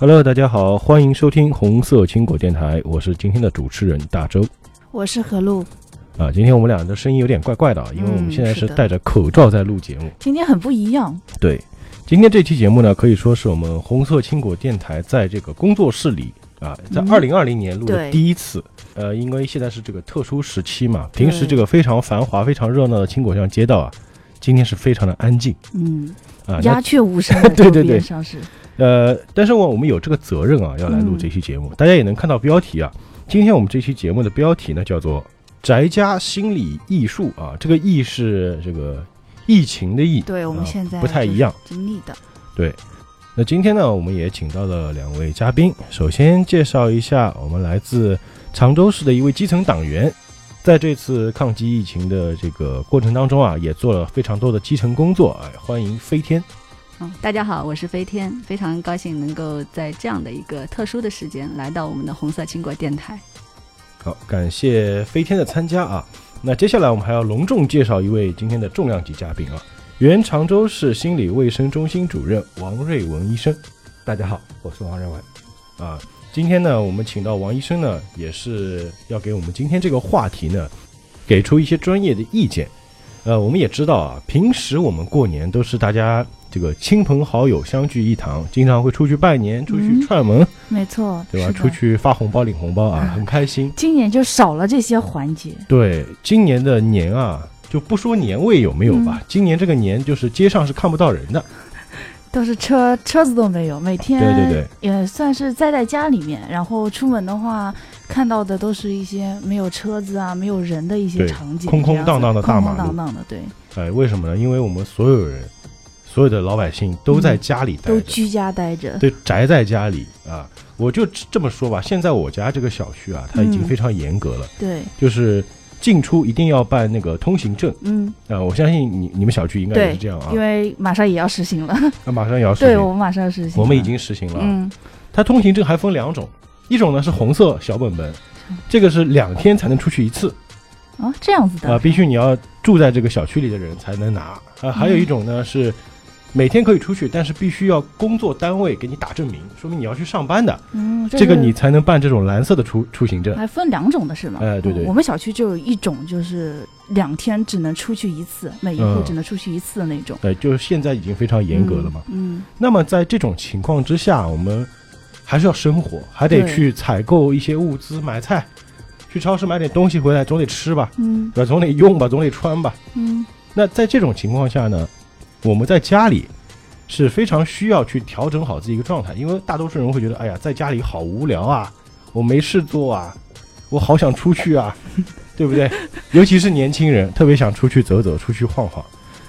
Hello，大家好，欢迎收听红色青果电台，我是今天的主持人大周。我是何璐，啊，今天我们俩的声音有点怪怪的啊，因为我们现在是戴着口罩在录节目。今天很不一样。对，今天这期节目呢，可以说是我们红色青果电台在这个工作室里啊，在嗯二零二零年录的第一次。呃，因为现在是这个特殊时期嘛，平时这个非常繁华、非常热闹的青果巷街道啊，今天是非常的安静嗯，啊。鸦雀无声 对对对上是，呃，但是我我们有这个责任啊，要来录嗯这期节目。大家也能看到标题啊，今天我们这期节目的标题呢叫做“宅家心理艺术”啊，这个“艺”是这个疫情的“疫”，对我们啊现在不太一样。经历的。对，那今天呢，我们也请到了两位嘉宾。首先介绍一下，我们来自常州市的一位基层党员，在这次抗击疫情的这个过程当中啊，也做了非常多的基层工作。哎，欢迎飞天。嗯，大家好，我是飞天，非常高兴能够在这样的一个特殊的时间来到我们的红色青果电台。好，感谢飞天的参加啊。那接下来我们还要隆重介绍一位今天的重量级嘉宾啊，原常州市心理卫生中心主任王瑞文医生。大家好，我是王瑞文。啊，今天呢，我们请到王医生呢，也是要给我们今天这个话题呢，给出一些专业的意见。呃，我们也知道啊，平时我们过年都是大家这个亲朋好友相聚一堂，经常会出去拜年、出去嗯串门，没错，对吧？出。去发红包、领红包啊，很开心。今年就少了这些环节。对，今年的年啊，就不说年味有没有嗯吧，今年这个年就是街上是看不到人的。都是车车子都没有，每天对对对，也算是待在家里面，然后出门的话看到的都是一些没有车子啊、没有人的一些场景，空空荡荡的大马路空空荡荡的，对，哎，为什么呢？因为我们所有人，所有的老百姓都在家里待着。都居家待着。对，宅在家里啊，我就这么说吧。现在我家这个小区啊，它已经嗯非常严格了，对，就是进出一定要办那个通行证嗯，啊。我相信你你们小区应该也是这样啊因，为马上也要实行了。那马上也要实行。对我们马上要实行。我们已经实行了啊。嗯，它通行证还分两种，一种呢是红色小本本，这个是两天才能出去一次哦，这样子的啊，必须你要住在这个小区里的人才能拿啊。还有一种呢是。每天可以出去，但是必须要工作单位给你打证明，说明你要去上班的，嗯，这个你才能办这种蓝色的出出行证。还分两种的是吗？哎对对嗯我们小区就有一种，就是两天只能出去一次，每一户嗯只能出去一次的那种。对，就是现在已经非常严格了嘛。嗯，那么在这种情况之下，我们还是要生活，还得去采购一些物资，买菜，去超市买点东西回来，总得吃吧，嗯对吧？总得用吧，总得穿吧。嗯那在这种情况下呢，我们在家里是非常需要去调整好自己一个状态，因为大多数人会觉得，哎呀，在家里好无聊啊，我没事做啊，我好想出去啊，对不对？尤其是年轻人，特别想出去走走，出去晃晃。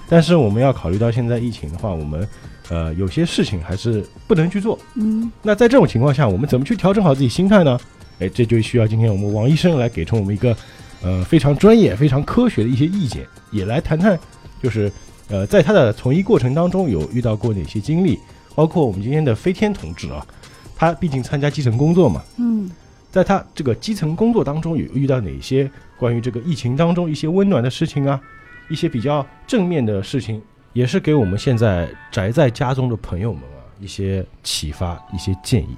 但是我们要考虑到现在疫情的话，我们呃有些事情还是不能去做。嗯那在这种情况下，我们怎么去调整好自己心态呢？哎，这就需要今天我们王医生来给出我们一个呃非常专业、非常科学的一些意见，也来谈谈，就是呃在他的从医过程当中有遇到过哪些经历，包括我们今天的飞天同志啊，他毕竟参加基层工作嘛，嗯。在他这个基层工作当中有遇到哪些关于这个疫情当中一些温暖的事情啊，一些比较正面的事情，也是给我们现在宅在家中的朋友们啊一些启发、一些建议。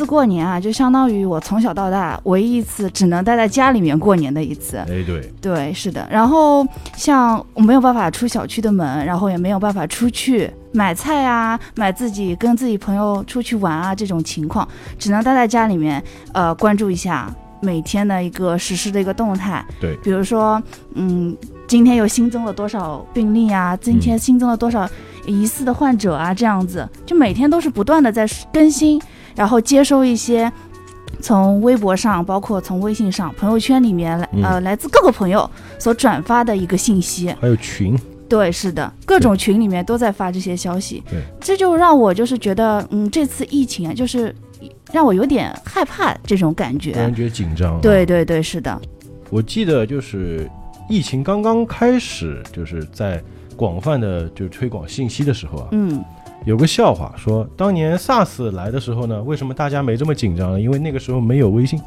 次过年啊，就相当于我从小到大唯一一次只能待在家里面过年的一次。哎，对，对，是的。然后像我没有办法出小区的门，然后也没有办法出去买菜啊，买自己跟自己朋友出去玩啊，这种情况，只能待在家里面，呃，关注一下每天的一个实时的一个动态。对比如说，嗯，今天又新增了多少病例啊？今天新增了多少疑似的患者啊？这样子，就每天都是不断的在更新，然后接收一些。从微博上，包括从微信上、朋友圈里面来，嗯呃，来自各个朋友所转发的一个信息。还有群，对，是的，各种群里面都在发这些消息。对，这就让我就是觉得，嗯，这次疫情啊，就是让我有点害怕这种感觉。感觉紧张、啊。对，对对，是的，我记得就是疫情刚刚开始，就是在广泛的就推广信息的时候啊，嗯，有个笑话说，当年 SARS 来的时候呢，为什么大家没这么紧张呢？因为那个时候没有微信。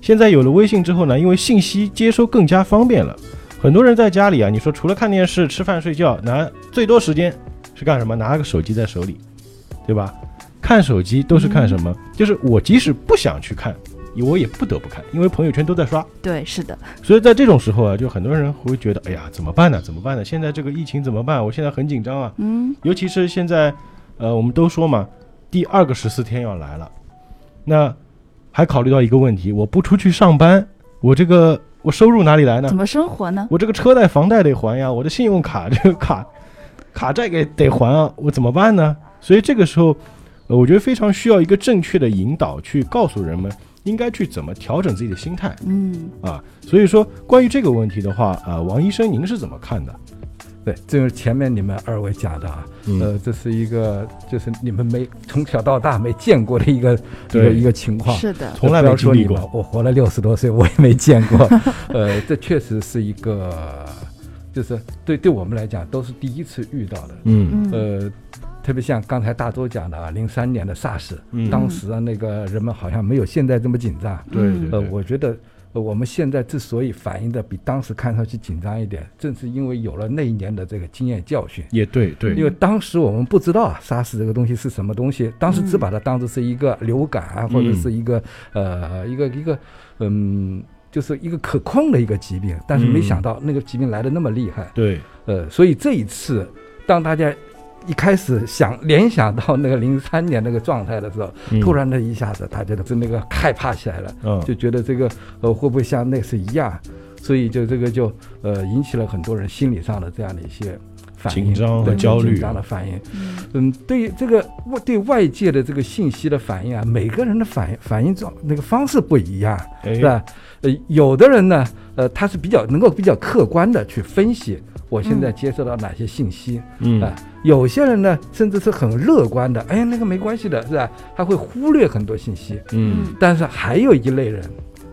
现在有了微信之后呢，因为信息接收更加方便了，很多人在家里啊，你说除了看电视、吃饭、睡觉，拿最多时间是干什么？拿个手机在手里，对吧？看手机都是看什么？就是我即使不想去看，我也不得不看，因为朋友圈都在刷。对，是的，所以在这种时候啊，就很多人会觉得，哎呀，怎么办呢？怎么办呢？现在这个疫情怎么办？我现在很紧张啊。嗯，尤其是现在，呃，我们都说嘛，第二个十四天要来了，那还考虑到一个问题，我不出去上班，我这个我收入哪里来呢怎？么生活呢？我这个车贷、房贷得还呀，我的信用卡这个卡卡债给得还啊，我怎么办呢？所以这个时候，呃，我觉得非常需要一个正确的引导，去告诉人们应该去怎么调整自己的心态嗯，啊。所以说，关于这个问题的话，啊，王医生您是怎么看的？对，这是前面你们二位讲的啊，嗯呃，这是一个就是你们没从小到大没见过的一个一个对一个情况。是的，从来没经历过，我活了六十多岁，我也没见过。呃，这确实是一个，就是对对我们来讲都是第一次遇到的。嗯嗯，呃，特别像刚才大周讲的啊，零三年的 SARS，、嗯当时啊那个人们好像没有现在这么紧张。对呃，我觉得、呃我们现在之所以反应的比当时看上去紧张一点，正是因为有了那一年的这个经验教训。也对对，因为当时我们不知道啊，SARS 这个东西是什么东西，当时只把它当做是一个流感啊，或者是一个呃一个一个嗯，就是一个可控的一个疾病，但是没嗯想到那个疾病来的那么厉害。对，呃，所以这一次，当大家一开始想联想到那个零三年那个状态的时候，嗯。突然的一下子，大家都是那个害怕起来了，嗯。就觉得这个呃会不会像那次一样，所以就这个就呃引起了很多人心理上的这样的一些反应，紧张和对焦虑。紧张的反应。嗯。嗯，对于这个外对外界的这个信息的反应啊，每个人的反应反应状那个方式不一样，哎。是吧？呃，有的人呢，呃，他是比较能够比较客观的去分析我现在接受到哪些信息，嗯。啊，有些人呢，甚至是很乐观的，哎呀，那个没关系的，是吧？他会忽略很多信息，嗯。但是还有一类人，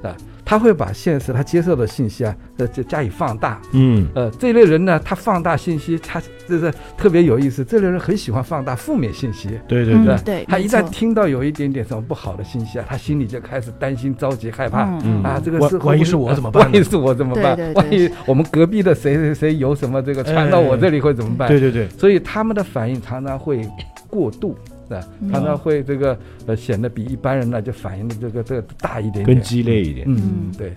啊，他会把现实他接受的信息啊，呃，就加以放大，嗯呃，这类人呢，他放大信息，他这是特别有意思。这类人很喜欢放大负面信息，嗯对对对，对，他一旦听到有一点点什么不好的信息啊，他心里就开始担心、着急、害怕。嗯啊，这个万是万一是我怎么办呢 万一是我怎么办？万一我们隔壁的谁谁谁有什么这个传到我这里会怎么办？对对对，所以他们的反应常常会过度，是吧？嗯。常常会这个呃显得比一般人呢就反应的这个这个大一点点，更激烈一点，嗯嗯，对。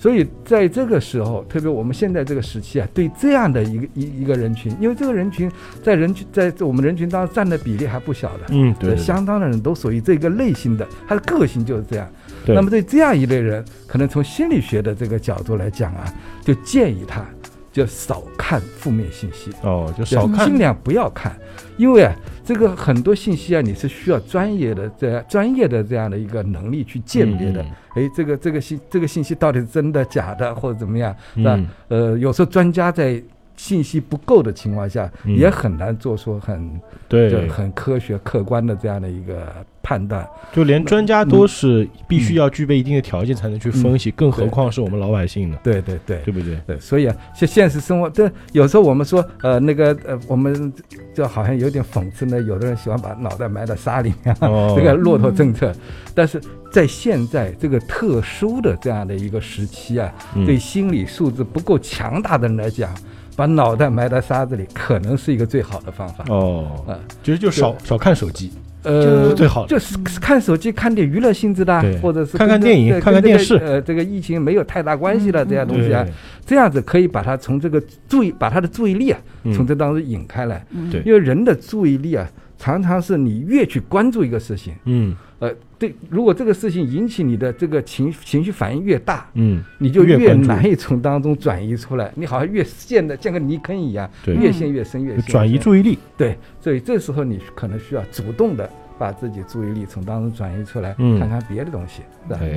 所以在这个时候，特别我们现在这个时期啊，对这样的一个一一个人群，因为这个人群在人群在我们人群当中占的比例还不小的，嗯对，对对。相当的人都属于这个类型的，他的个性就是这样。对。那么对这样一类人，可能从心理学的这个角度来讲啊，就建议他就少看负面信息，哦，就少看。尽，量不要看，因为啊，这个很多信息啊，你是需要专业的这样专业的这样的一个能力去鉴别的。嗯哎，这个这个信这个信息到底是真的假的，或者怎么样，是吧？嗯呃，有时候专家在信息不够的情况下，嗯也很难做出很对就，很科学客观的这样的一个判断。就连专家都是必须要具备一定的条件才能去分析，更何况是我们老百姓呢，对对对。对不对？对，所以啊，现现实生活，这有时候我们说，呃，那个，呃，我们就好像有点讽刺呢。有的人喜欢把脑袋埋到沙里面，哦 这个骆驼政策。但是在现在这个特殊的这样的一个时期啊，嗯对心理素质不够强大的人来讲，把脑袋埋在沙子里，可能是一个最好的方法。哦，啊，其实就少少看手机，呃，最好。就是看手机，看点娱乐性质的或者是看看电影看看电视。呃，这个疫情没有太大关系的这样东西啊，这样子可以把他从这个注意，把他的注意力啊，嗯。从这当中引开来。因为人的注意力啊，常常是你越去关注一个事情，嗯。呃，对，如果这个事情引起你的这个情情绪反应越大，嗯，你就越难以从当中转移出来。你好像越陷的像个泥坑一样，越陷越深，越转移注意力，对，所以这时候你可能需要主动的把自己注意力从当中转移出来，嗯看看别的东西？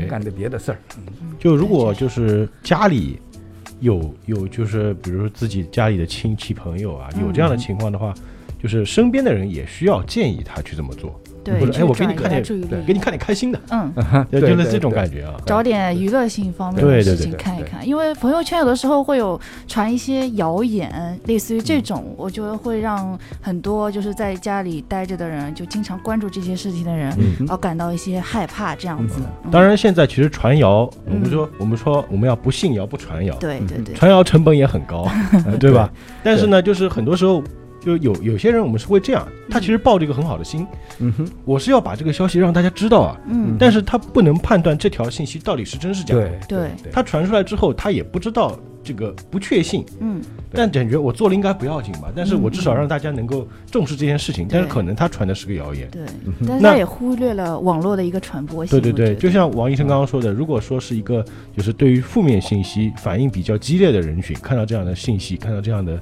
干点别的事儿。就如果就是家里有有就是比如说自己家里的亲戚朋友啊，有这样的情况的话，就是身边的人也需要建议他去这么做。对，或者哎我给你看点大家注意力，给你看点开心的，嗯，对，就是这种感觉啊。找点娱乐性方面对对对的事情对对看一看，因为朋友圈有的时候会有传一些谣言，类似于这种，我觉得会让很多就是在家里待着的人，就经常关注这些事情的人，嗯。然后感到一些害怕这样子。嗯。当，然，现在其实传谣，我嗯。们说我们说我们要不信谣不传谣，对对对，传谣成本也很高，呃对吧？但是呢，就是很多时候就有有些人我们是会这样，他其实抱着一个很好的心，嗯哼，我是要把这个消息让大家知道啊，嗯，但是他不能判断这条信息到底是真是假。对他传出来之后，他也不知道这个不确信，嗯，但感觉我做了应该不要紧吧，但是我至少让大家能够重视这件事情，但是可能他传的是个谣言。对但是他也忽略了网络的一个传播性。对对对，就像王医生刚刚说的，如果说是一个就是对于负面信息反应比较激烈的人群，看到这样的信息，看到这样的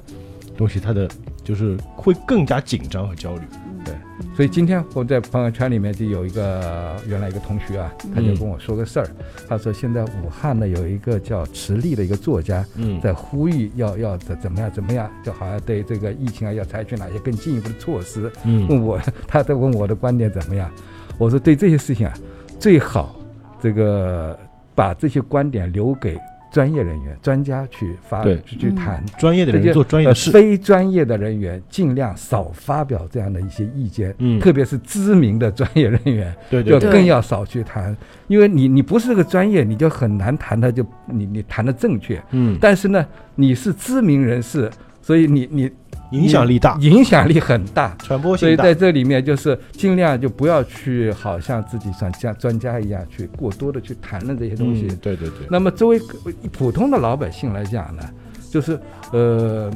东西，他的就是会更加紧张和焦虑。对。所以今天我在朋友圈里面就有一个原来一个同学啊，他就跟我说个事儿，他说现在武汉呢有一个叫池莉的一个作家，嗯。在呼吁要要怎怎么样怎么样，就好像对这个疫情啊要采取哪些更进一步的措施。嗯。问我他在问我的观点怎么样，我说对这些事情啊，最好这个把这些观点留给专业人员、专家去发去去谈。专业的人做专业的事。呃非专业的人员尽量少发表这样的一些意见，嗯特别是知名的专业人员，就对对对，更要少去谈，因为你你不是个专业，你就很难谈的就你你谈的正确。嗯，但是呢，你是知名人士，所以你你影响力大，影响力很大。传播性大。所以在这里面，就是尽量就不要去，好像自己像像专家一样去过多的去谈论这些东西。嗯对对对，那么作为普通的老百姓来讲呢，就是呃，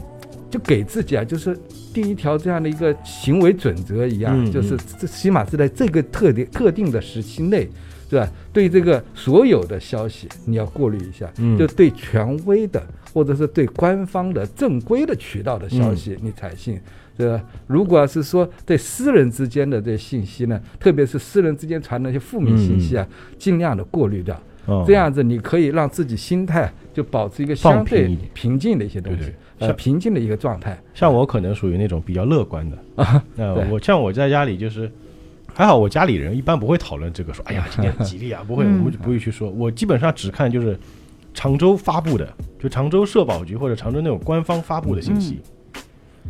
就给自己啊，就是定一条这样的一个行为准则一样，嗯就是这起码是在这个特定特定的时期内，对吧？对这个所有的消息你要过滤一下，嗯就对权威的或者是对官方的正规的渠道的消嗯息你采信。对吧？如果是说对私人之间的这信息呢，特别是私人之间传的一些负面信息啊，尽量的过滤掉。哦这样子你可以让自己心态就保持一个相对平静的一些东西对对，呃，平静的一个状态。像我可能属于那种比较乐观的啊。呃，我像我在家里就是，还好我家里人一般不会讨论这个，说哎呀今天很 吉利啊，不会，我嗯们就不会去说。我基本上只看就是常州发布的，就常州社保局或者常州那种官方发布的信息。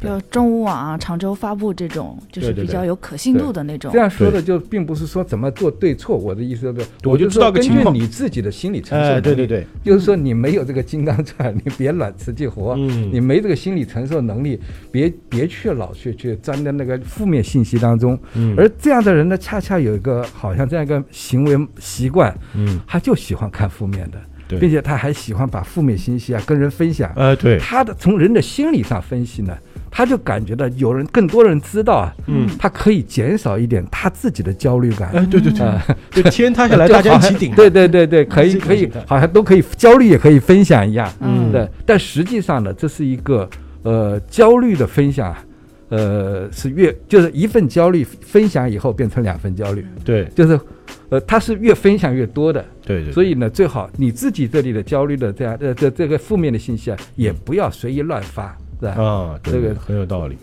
就中午网啊、常州发布这种，就是比较有可信度的那种这。样说的就并不是说怎么做对错，我的意思是，我就我就知道个根情况据你自己的心理承受哎，能力。对对对，就是说你没有这个金刚钻，你别揽瓷器活。嗯你没这个心理承受能力，别别去老去去钻在那个负面信息当中。嗯而这样的人呢，恰恰有一个好像这样一个行为习惯，嗯，他就喜欢看负面的，对并且他还喜欢把负面信息啊跟人分享。呃对，他的从人的心理上分析呢，他就感觉到有人更多人知道啊，嗯，他可以减少一点他自己的焦虑感。哎对对对，啊，就天塌下来 就大家一起顶嘛。对对对对，可以可以好像都可以焦虑也可以分享一样。嗯对，但实际上呢，这是一个呃焦虑的分享啊，呃是越就是一份焦虑分享以后变成两份焦虑，对就是呃它是越分享越多的。对对，所以呢，最好你自己这里的焦虑的这样呃这这个负面的信息啊，也不要随意乱发，是吧？啊，这个很有道理。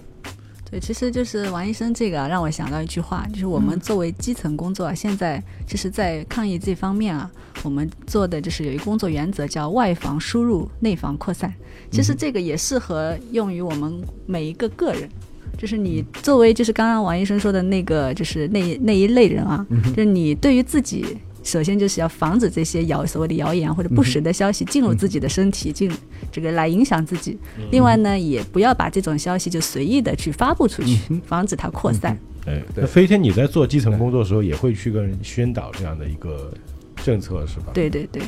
对，其实就是王医生这个啊，让我想到一句话，就是我们嗯作为基层工作啊，现在其实，在抗疫这方面啊，我们做的就是有一个工作原则叫外防输入，内防扩散。其实这个也适合用于我们每一个个人。就是你作为，就是刚刚王医生说的那个，就是那那一类人啊，就是你对于自己，首先就是要防止这些谣所谓的谣言或者不实的消息进入自己的身体，进这个来影响自己。另外呢，也不要把这种消息就随意的去发布出去，防止它扩散。哎，对那飞天你在做基层工作的时候，也会去跟人宣导这样的一个政策是吧？对对对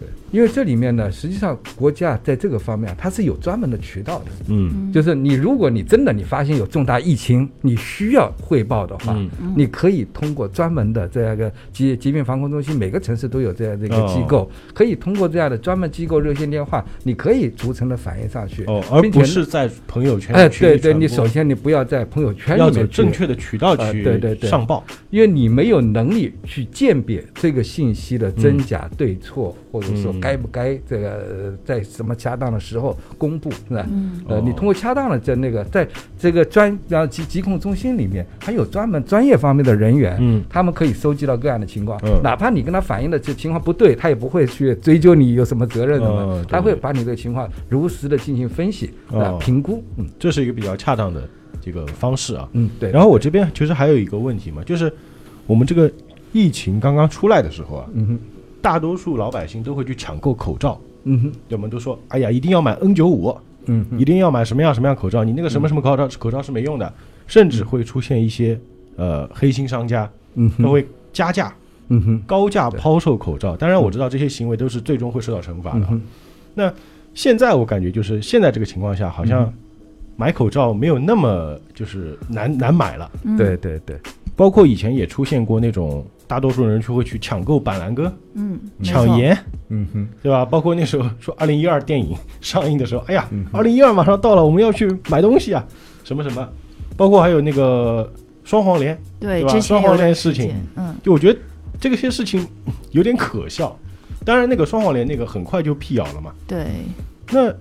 对，因为这里面呢，实际上国家在这个方面啊它是有专门的渠道的。嗯就是你，如果你真的你发现有重大疫情，你需要汇报的话，嗯你可以通过专门的这样一个疾疾病防控中心，每个城市都有这样的一个机构，哦可以通过这样的专门机构热线电话，你可以逐层的反映上去。哦，而不是在朋友圈哎，对对，你首先你不要在朋友圈里面正确的渠道呃去对对对上报。因为你没有能力去鉴别这个信息的真假、对错，或者说嗯该不该这个呃在什么恰当的时候公布，是吧？嗯。呃，你哦通过恰当的在那个在这个专然后疾疾控中心里面，还有专门专业方面的人员，嗯。他们可以收集到各样的情况，嗯。哪怕你跟他反映的这情况不对，他也不会去追究你有什么责任什么，他会把你这个情况如实的进行分析啊、哦评估，嗯。这是一个比较恰当的这个方式啊。嗯，对。然后我这边其实还有一个问题嘛，就是我们这个疫情刚刚出来的时候啊，嗯哼，大多数老百姓都会去抢购口罩，嗯哼，我们都说，哎呀，一定要买 N 九五，嗯，一定要买什么样什么样口罩，你那个什么什么口罩口罩是没用的，甚至会出现一些呃黑心商家，嗯哼，他会加价嗯哼，高价抛售口罩。当然我知道这些行为都是最终会受到惩罚的。那现在我感觉就是现在这个情况下，好像嗯买口罩没有那么就是难难买了。嗯。对对对，包括以前也出现过那种大多数人就会去抢购板蓝根、嗯，抢盐，嗯哼，对吧？包括那时候说二零一二电影上映的时候，哎呀嗯，二零一二马上到了，我们要去买东西啊，什么什么，包括还有那个双黄连，对，对吧？双黄连事情，嗯。就我觉得这个些事情有点可笑。当然，那个双黄连那个很快就辟谣了嘛。对，那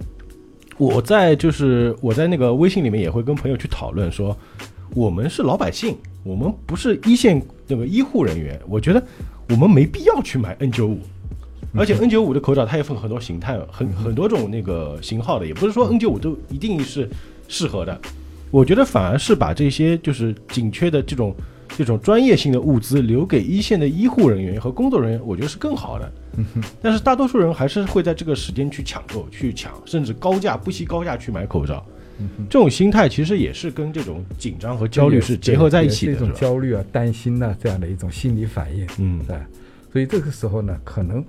我在就是我在那个微信里面也会跟朋友去讨论说，我们是老百姓，我们不是一线那个医护人员，我觉得我们没必要去买 N 九五。而且 N 九五的口罩它也分很多形态，很很多种那个型号的，也不是说 N 九五都一定是适合的。我觉得反而是把这些就是紧缺的这种这种专业性的物资留给一线的医护人员和工作人员，我觉得是更好的。但是大多数人还是会在这个时间去抢购、去抢，甚至高价不惜高价去买口罩。这种心态其实也是跟这种紧张和焦虑是结合在一起的，也是一种？焦虑啊、担心呐、这样的一种心理反应。嗯对，所以这个时候呢，可能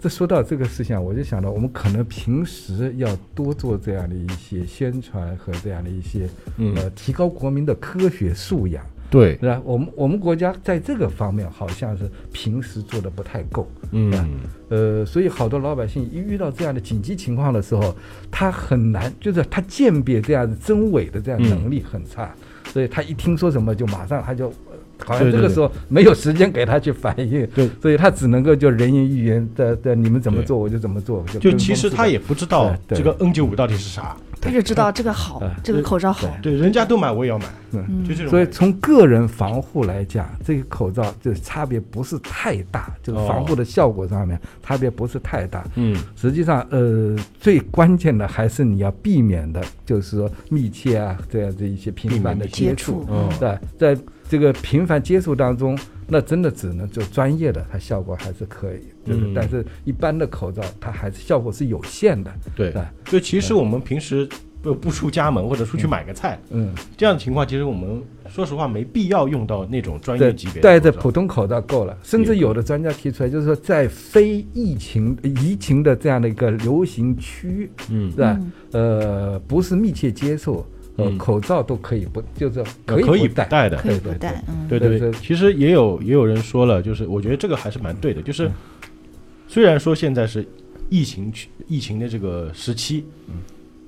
这说到这个事情啊，我就想到，我们可能平时要多做这样的一些宣传和这样的一些嗯呃，提高国民的科学素养，对，是吧？我们我们国家在这个方面好像是平时做的不太够，嗯呃，所以好多老百姓一遇到这样的紧急情况的时候，他很难，就是他鉴别这样的真伪的这样能力很差，所以他一听说什么就马上他就。呃好像对对对这个时候没有时间给他去反应，对，所以他只能够就人云亦云的的，你们怎么做我就怎么做，就就其实他也不知道对对。这个 N 九五到底是啥，他就知道这个好嗯，这个口罩好，对，人家都买我也要买，嗯。就这种。所以从个人防护来讲，这个口罩就差别不是太大，就是防护的效果上面差别不是太大。嗯。实际上，呃，最关键的还是你要避免的，就是说密切啊这样的一些频繁的接触。触，，嗯在在这个频繁接触当中，那真的只能做专业的，它效果还是可以，就是、嗯。但是一般的口罩它还是效果是有限的，对。对，就其实我们平时不不出家门或者出去买个菜，嗯，这样的情况，其实我们说实话没必要用到那种专业级别的戴着普通口罩够了，甚至有的专家提出来，就是说在非疫情疫情的这样的一个流行区，嗯。是吧？嗯呃，不是密切接触，呃，嗯口罩都可以不，就是可以可以戴。不戴的，可以对对不戴，嗯，对对对对其实也有也有人说了，就是我觉得这个还是蛮对的，就是虽然说现在是疫情区疫情的这个时期，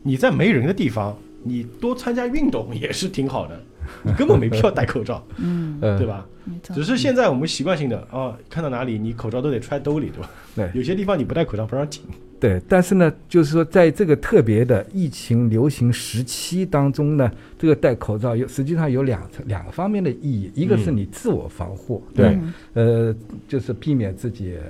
你在没人的地方，你多参加运动也是挺好的，你根本没必要戴口罩，嗯，呃，对？吧？只是现在我们习惯性的啊，看到哪里你口罩都得揣兜里，对吧？对有些地方你不戴口罩不让进。对，但是呢，就是说，在这个特别的疫情流行时期当中呢，这个戴口罩有实际上有两层两个方面的意义，一个是嗯你自我防护，对。嗯呃，就是避免自己呃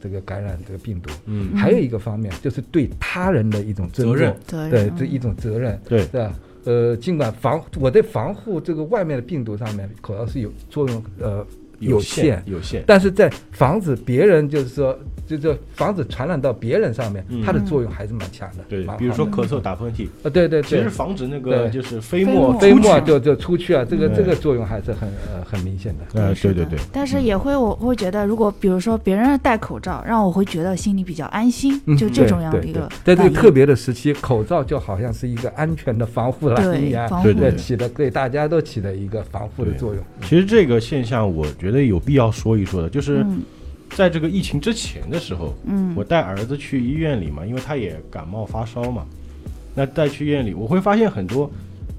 这个感染这个病毒，嗯。还有一个方面就是对他人的一种尊重，责任。对这一种责任，对。对吧？呃，尽管防我在防护这个外面的病毒上面，口罩是有作用，呃，有限。有限，但是在防止别人，就是说，就是防止传染到别人上面，嗯。它的作用还是蛮强的。对比如说咳嗽、打喷嚏，啊，对对其实，防止那个就是飞飞沫。飞沫就就出去啊，这个这个作用还是很呃很明显的。呃，对对对，但是也会，我会觉得，如果比如说别人戴口罩，让我会觉得心里比较安心，嗯就这种样的一个在这个特别的时期，口罩就好像是一个安全的防护栏一样，对对对，起的对大家都起了一个防护的作用。其实这个现象，我觉得有必要说一说的，就是嗯在这个疫情之前的时候，嗯我带儿子去医院里嘛，因为他也感冒发烧嘛，那带去医院里，我会发现很多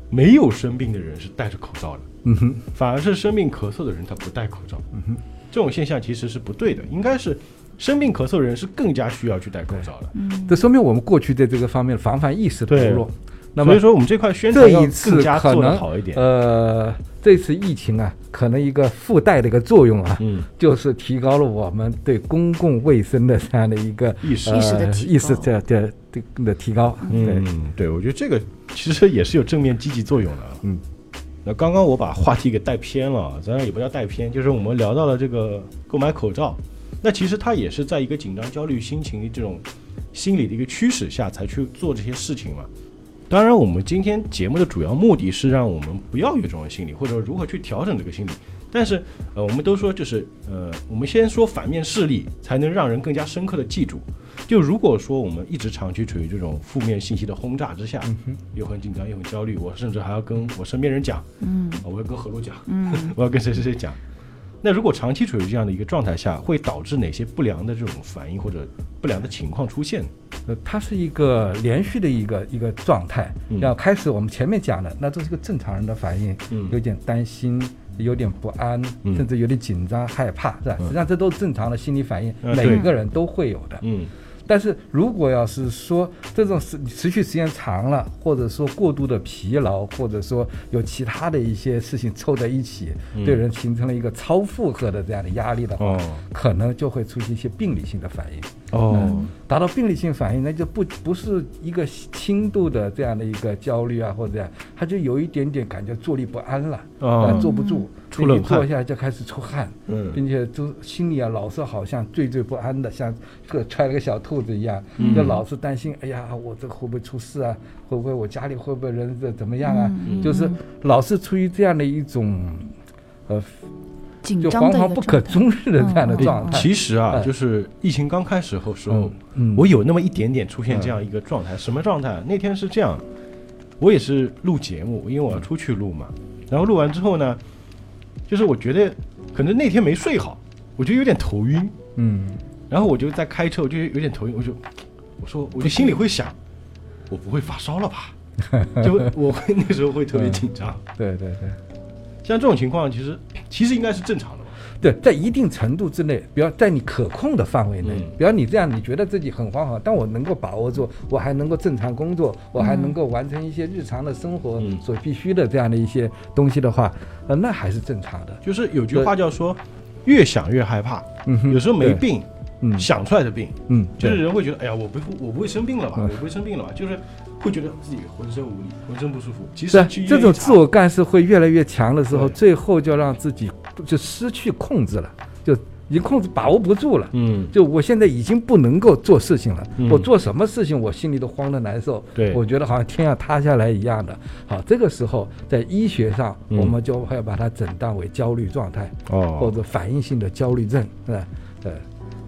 没有生病的人是戴着口罩的，嗯哼，反而是生病咳嗽的人他不戴口罩。嗯哼，这种现象其实是不对的，应该是生病咳嗽的人是更加需要去戴口罩的。嗯这说明我们过去在这个方面的防范意识薄对弱。那么所以说，我们这块宣传要这一次更加做得可能好一点。呃，这次疫情啊，可能一个附带的一个作用啊，嗯，就是提高了我们对公共卫生的这样的一个意识呃意识的提高意识的的的的提高。对，嗯，对，我觉得这个其实也是有正面积极作用的。嗯，那刚刚我把话题给带偏了，当然也不叫带偏，就是我们聊到了这个购买口罩，那其实它也是在一个紧张、焦虑心情的这种心理的一个驱使下才去做这些事情嘛。当然，我们今天节目的主要目的是让我们不要有这种心理，或者说如何去调整这个心理。但是，呃，我们都说就是，呃，我们先说反面事例，才能让人更加深刻的记住。就如果说我们一直长期处于这种负面信息的轰炸之下，又很紧张又很焦虑，我甚至还要跟我身边人讲，嗯啊我要跟何璐讲，嗯 我要跟谁谁谁讲。那如果长期处于这样的一个状态下，会导致哪些不良的这种反应或者不良的情况出现？呃，它是一个连续的一个一个状态。嗯要开始我们前面讲的，那都是个正常人的反应，嗯有点担心，有点不安，嗯甚至有点紧张、害怕，是吧？嗯实际上这都是正常的心理反应，每个人都会有的。嗯但是如果要是说这种持持续时间长了，或者说过度的疲劳，或者说有其他的一些事情凑在一起，嗯。对人形成了一个超负荷的这样的压力的话，哦。可能就会出现一些病理性的反应。哦。嗯，达到病理性反应，那就不不是一个轻度的这样的一个焦虑啊，或者这样，他就有一点点感觉坐立不安了，哦。呃坐不住，出冷汗一坐下就开始出汗，嗯并且就心里啊老是好像惴惴不安的，像个揣了个小兔子一样，嗯就老是担心，哎呀，我这会不会出事啊？会不会我家里会不会人这怎么样啊？嗯就是老是处于这样的一种，呃，紧就惶惶不可终日的这样的嗯状态。其实啊，哎就是疫情刚开始后时候，嗯我有那么一点点出现这样一个状态。什么状态？那天是这样，我也是录节目，因为我要出去录嘛。然后录完之后呢，就是我觉得可能那天没睡好，我就有点头晕。嗯然后我就在开车，我就有点头晕，我就我说，我就心里会想，我不会发烧了吧？就我会那时候会特别紧张。对对对。像这种情况，其实其实应该是正常的吧？对，在一定程度之内，比如在你可控的范围内，嗯比如你这样，你觉得自己很惶惶，但我能够把握住，我还能够正常工作，我还能够完成一些日常的生活嗯所必须的这样的一些东西的话，呃，那还是正常的。就是有句话叫说，越想越害怕。嗯有时候没病，嗯想出来的病，嗯，就是人会觉得，哎呀，我不我不会生病了吧？嗯我不会生病了吧？就是会觉得自己浑身无力，浑身不舒服。其实这种自我干涉会越来越强的时候，最后就让自己就失去控制了，就已经控制把握不住了。嗯，就我现在已经不能够做事情了，嗯我做什么事情我心里都慌得难受，对我觉得好像天要塌下来一样的。好，这个时候在医学上，嗯我们就会把它诊断为焦虑状态、或哦，者反应性的焦虑症，是吧？呃，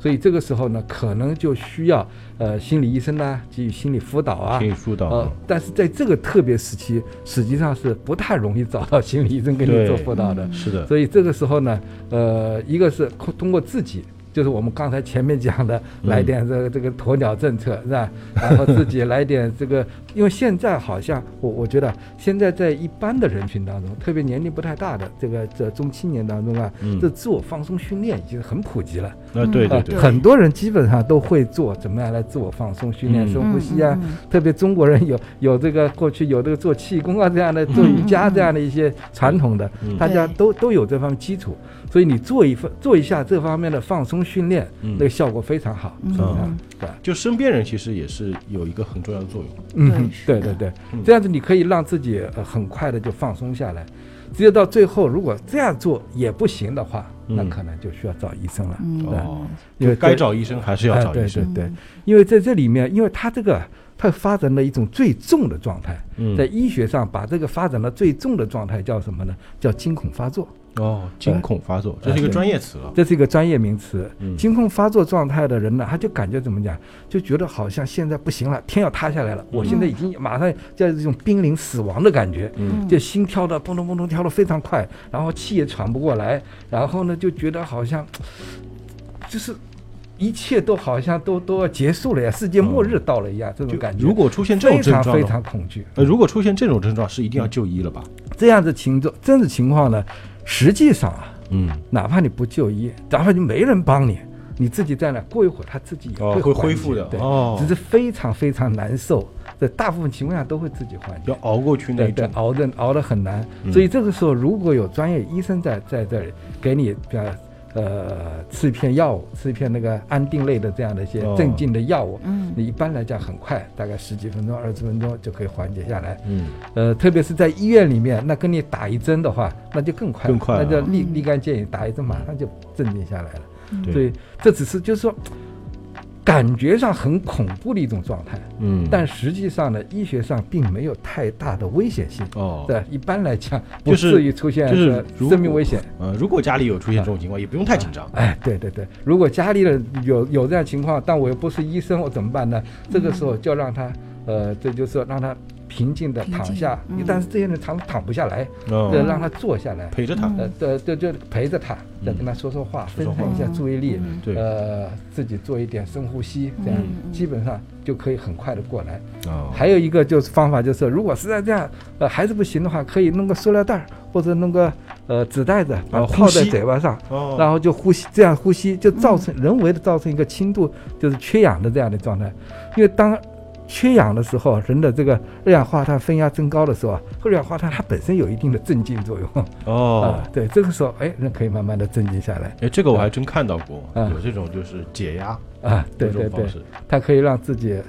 所以这个时候呢，可能就需要呃心理医生呢给予心理辅导啊心理疏导呃，但是在这个特别时期，实际上是不太容易找到心理医生给你做辅导的。是的，所以这个时候呢，呃，一个是通通过自己，就是我们刚才前面讲的，嗯。来点这个这个鸵鸟政策是吧？然后自己来点这个，因为现在好像我我觉得现在在一般的人群当中，特别年龄不太大的这个这中青年当中啊，嗯。这自我放松训练已经很普及了。啊，对对呃对，很多人基本上都会做怎么样来自我放松训练、嗯。深呼吸啊。特别中国人有有这个过去有这个做气功啊这样的，做瑜伽这样的一些传统的，嗯大家都都有这方面基础，所以你做一份做一下这方面的放松训练，嗯。那个效果非常好，嗯？对。就身边人其实也是有一个很重要的作用。嗯，对。对对嗯，这样子你可以让自己呃很快的就放松下来。只有到最后，如果这样做也不行的话，那嗯可能就需要找医生了。嗯。对。哦，因为该找医生还是要找医生。对因为在这里面，因为他这个他发展了一种最重的状态，嗯。在医学上把这个发展到最重的状态叫什么呢？叫惊恐发作，哦，惊恐发作，这是一个专业词了。这是一个专业名词。嗯惊恐发作状态的人呢，他就感觉怎么讲，就觉得好像现在不行了，天要塌下来了，我现在已经马上在这种濒临死亡的感觉。嗯就心跳的砰咚砰咚跳的非常快，然后气也喘不过来，然后呢就觉得好像就是一切都好像都都要结束了呀，世界末日到了一样，这种感觉。如果出现这种非常非症状的话，常恐惧，呃，如果出现这种症状，是一定要就医了吧？这样子情状，这样子情况呢，实际上啊，嗯。哪怕你不就医，哪怕你没人帮你，你自己在那过一会儿，他自己也哦，会恢复的对，哦。只，是非常非常难受，在大部分情况下都会自己缓解。要。熬过去那一阵，，熬的熬的很难，嗯。所以这个时候如果有专业医生在在这里给你呃呃吃一片药物，吃一片那个安定类的这样的一些哦。镇静的药物，嗯。你一般来讲很快，大概十几分钟、二十分钟就可以缓解下来。嗯，呃，特别是在医院里面，那跟你打一针的话，那就更快，更快了。那就立嗯。立竿见影，打一针马上就镇定下来了。对。所以这只是就是说，感觉上很恐怖的一种状态，嗯，但实际上呢，医学上并没有太大的危险性。哦，对，一般来讲不至于出现生命危险。呃，如果家里有出现这种情况，也不用太紧张。哎，对对对，如果家里的有有这样情况，但我又不是医生，我怎么办呢？这个时候就让他，呃，这就是让他平静的躺下嗯。但是这些人常躺不下来，哦。对，让他坐下来，陪着他，嗯呃，对对，就陪着他，再跟他说说话，分散一下注意力，嗯，呃，自己做一点深呼吸，这样基本上就可以很快的过来。哦，还有一个就是方法，就是如果实在这样，呃，还是不行的话，可以弄个塑料袋儿或者弄个呃纸袋子，把哦它套在嘴巴上，哦，然后就呼吸，这样呼吸就造成人为的造成一个轻度就是缺氧的这样的状态。因为当缺氧的时候，人的这个二氧化碳分压增高的时候啊，二氧化碳它本身有一定的镇静作用。哦。啊，，对，这个时候哎，人可以慢慢的镇静下来。哎，这个我还真看到过，嗯有这种就是解压啊，对对对。它可以让自己，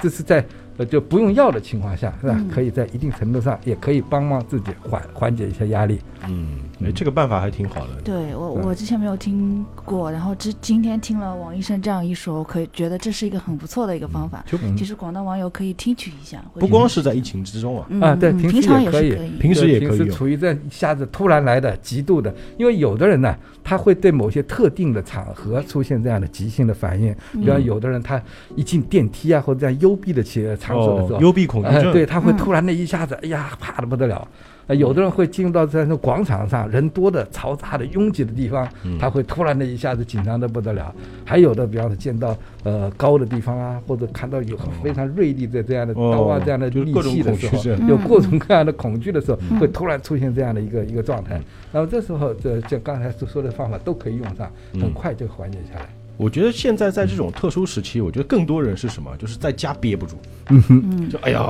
这是在呃就不用药的情况下，是吧？嗯。可以在一定程度上也可以帮忙自己缓缓解一下压力。嗯，哎，这个办法还挺好的，对我，嗯我之前没有听过，然后之今天听了王医生这样一说，我可以觉得这是一个很不错的一个方法。就嗯。其实广大网友可以听取一下，不光是在疫情之中啊，嗯啊对平常也可以。平时平时也可以用处于这一下子突然来的极度的，因为有的人呢，他会对某些特定的场合出现这样的急性的反应，比方嗯有的人他一进电梯啊或者这样幽闭的企场所的时哦，候，幽闭恐惧哎，症，对，他会嗯。突然的一下子，哎呀，怕的不得了。呃，有的人会进入到在那广场上人多的、嘈杂的、拥挤的地方，嗯。他会突然的一下子紧张的不得了。还有的，比方说见到呃高的地方啊，或者看到有非常锐利的这样的刀啊、哦这样的利器的时候，有各种各样的恐惧的时候，嗯。会突然出现这样的一个一个状态。那么这时候，这这刚才所说的方法都可以用上，嗯。很快就缓解下来。我觉得现在在这种特殊时期，我觉得更多人是什么？就是在家憋不住，嗯哼，嗯，就哎呀，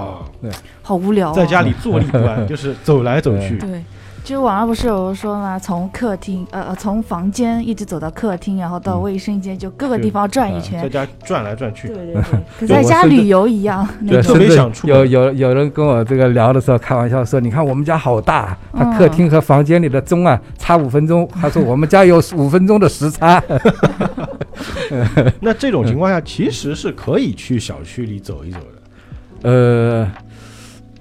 好无聊、啊，在家里坐立不安，就是走来走去。对，就是网上不是有说嘛，从客厅呃呃从房间一直走到客厅，然后到嗯卫生间，就各个地方转一圈。在家转来转去对，对对，跟在家旅游一样那对，特。别想出门有有有人跟我这个聊的时候开玩笑说：“你看我们家好大，他嗯客厅和房间里的钟啊差五分钟。”他说我们家有五分钟的时差。那这种情况下，其实是可以去小区里走一走的，呃，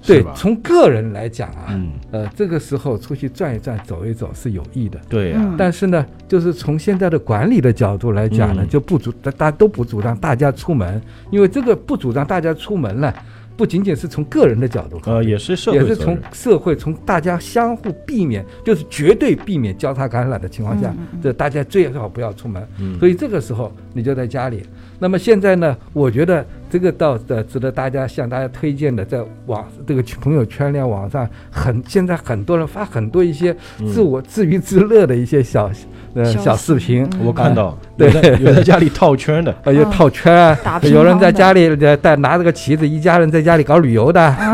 对从个人来讲啊，嗯，呃，这个时候出去转一转、走一走是有益的。对呀、嗯。但是呢，就是从现在的管理的角度来讲呢，嗯。就不主大大家都不主张大家出门，因为这个不主张大家出门呢，不仅仅是从个人的角度呃，也是社会也是从社会从大家相互避免，就是绝对避免交叉感染的情况下，这大家最好不要出门。嗯，所以这个时候你就在家里。那么现在呢，我觉得这个倒的值得大家向大家推荐的，在网这个朋友圈里、网上很现在很多人发很多一些嗯自我自娱自乐的一些小呃小视频。嗯。我看到对有在有在家里套圈的，呃，有嗯。套圈啊有人在家里呃带拿着个旗子，一家人在家里搞旅游的啊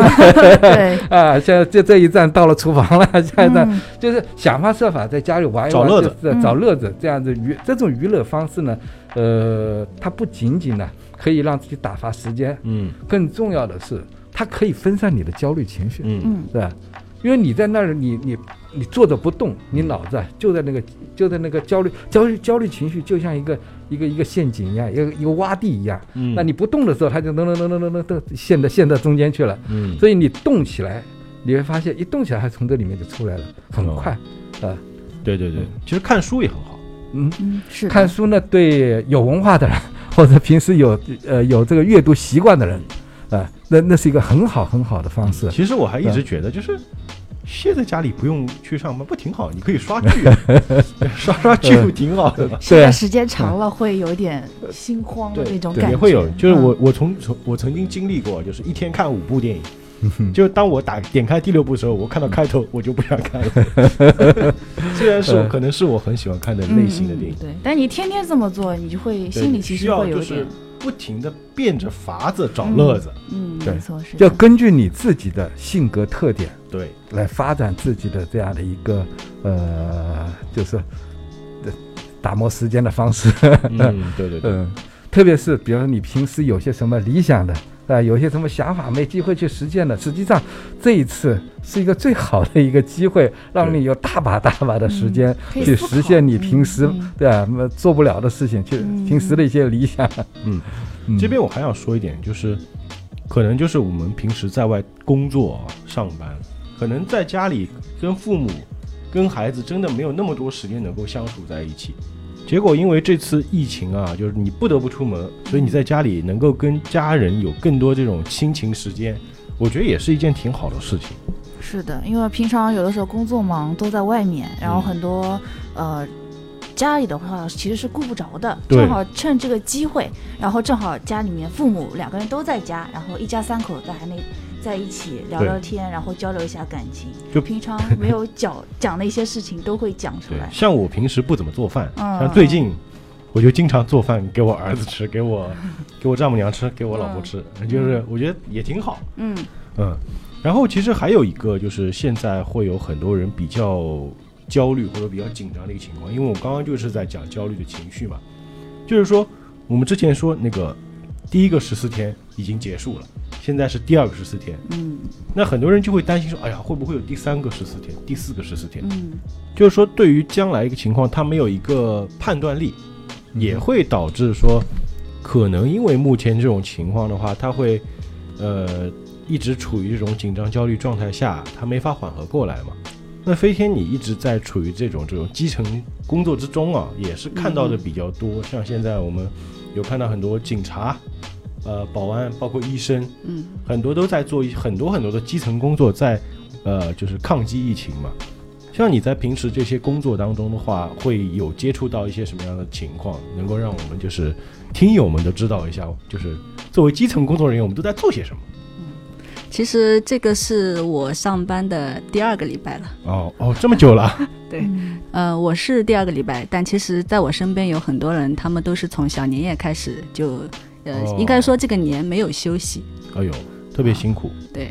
对，啊。现在这这一站到了厨房了，下一站嗯。就是想方设法在家里玩一玩，找乐子找乐子，这样子娱这种娱乐方式呢，呃，它不仅仅呢可以让自己打发时间，嗯。更重要的是它可以分散你的焦虑情绪，嗯。嗯。是吧？因为你在那儿，你你你坐着不动，你脑子啊就在那个就在那个焦虑焦虑焦虑情绪，就像一个一个一个陷阱一样，一个一个洼地一样。嗯，那你不动的时候，它就噔噔噔噔噔噔噔陷到陷到中间去了。嗯，所以你动起来，你会发现一动起来，它从这里面就出来了，很快。啊。对对对，其实看书也很好，嗯，嗯是看书呢，对有文化的人或者平时有呃有这个阅读习惯的人，啊、那那是一个很好很好的方式。其实我还一直觉得，就是歇在家里不用去上班，不挺好？你可以刷剧啊，刷刷剧不挺好的吗？对现在时间长了会有点心慌的那种，感觉，也会有。就是我嗯我从从我曾经经历过，就是一天看五部电影，就当我打点开第六部的时候，我看到开头我就不想看了。虽然是可能是我很喜欢看的类型的电影嗯，对，但你天天这么做，你就会心里其实会有点不停的变着法子找乐子。嗯，对没错，是要根据你自己的性格特点对，来发展自己的这样的一个呃，就是呃打磨时间的方式。嗯，对对对，嗯，特别是比如说你平时有些什么理想的，啊，有些什么想法没机会去实践的，实际上这一次是一个最好的一个机会，让你有大把大把的时间去实现你平时、对啊做不了的事情，去嗯平时的一些理想。嗯，嗯这边我还想说一点，就是可能就是我们平时在外工作、上班，可能在家里跟父母、跟孩子真的没有那么多时间能够相处在一起。结果因为这次疫情啊，就是你不得不出门，所以你在家里能够跟家人有更多这种亲情时间，我觉得也是一件挺好的事情。是的，因为平常有的时候工作忙都在外面，然后嗯很多呃家里的话其实是顾不着的，正好趁这个机会，然后正好家里面父母两个人都在家，然后一家三口在还能在一起聊聊天，然后交流一下感情，就平常没有讲讲的一些事情都会讲出来。像我平时不怎么做饭，嗯。像最近我就经常做饭给我儿子吃，给我 给我丈母娘吃，给我老婆吃，就是我觉得也挺好。嗯。嗯，然后其实还有一个就是现在会有很多人比较焦虑或者比较紧张的一个情况，因为我刚刚就是在讲焦虑的情绪嘛，就是说我们之前说那个第一个十四天已经结束了，现在是第二个十四天，嗯那很多人就会担心说，哎呀，会不会有第三个十四天、第四个十四天？嗯就是说对于将来一个情况，他没有一个判断力，也会导致说，可能因为目前这种情况的话，他会呃一直处于这种紧张焦虑状态下，他没法缓和过来嘛。那飞天，你一直在处于这种这种基层工作之中啊，也是看到的比较多。像现在我们有看到很多警察、呃保安，包括医生，嗯很多都在做一很多很多的基层工作在，呃，就是抗击疫情嘛。像你在平时这些工作当中的话，会有接触到一些什么样的情况，能够让我们就是听友们都知道一下，就是作为基层工作人员，我们都在做些什么？其实这个是我上班的第二个礼拜了。哦哦，这么久了，对，嗯呃，我是第二个礼拜，但其实在我身边有很多人，他们都是从小年夜开始就，应该说这个年没有休息。哎呦，特别辛苦。对，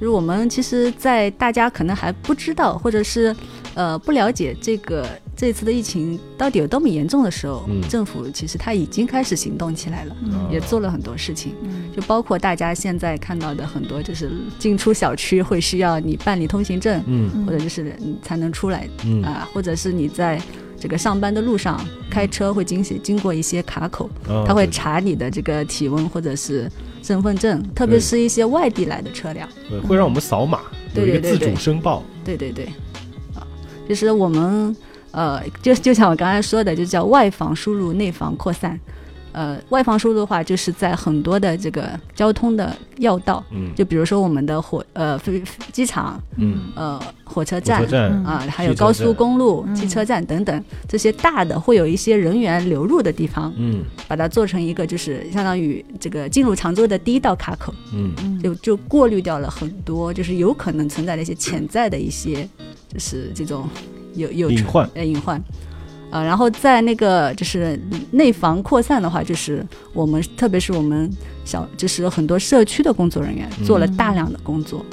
就是我们其实，在大家可能还不知道，或者是呃不了解这个这次的疫情到底有多么严重的时候，嗯。政府其实他已经开始行动起来了，嗯也做了很多事情。嗯。就包括大家现在看到的很多，就是进出小区会需要你办理通行证，嗯。或者就是你才能出来嗯。啊、或者是你在这个上班的路上开车会经经经过一些卡口，啊他会查你的这个体温或者是身份证，特别是一些外地来的车辆。对会让我们扫码，有一个自对对对对主申报。对对对，啊，就是我们呃，就就像我刚才说的，就叫外防输入，内防扩散。呃，外防输入的话，就是在很多的这个交通的要道，嗯。就比如说我们的火呃飞机场、嗯，呃火车站啊，还有高速公路、嗯汽车站等等这些大的会有一些人员流入的地方，嗯。把它做成一个就是相当于这个进入常州的第一道卡口。嗯嗯。就就过滤掉了很多，就是有可能存在的一些潜在的一些，就是这种有有隐患。呃隐患，呃，然后在那个就是内防扩散的话，就是我们特别是我们小就是很多社区的工作人员嗯做了大量的工作。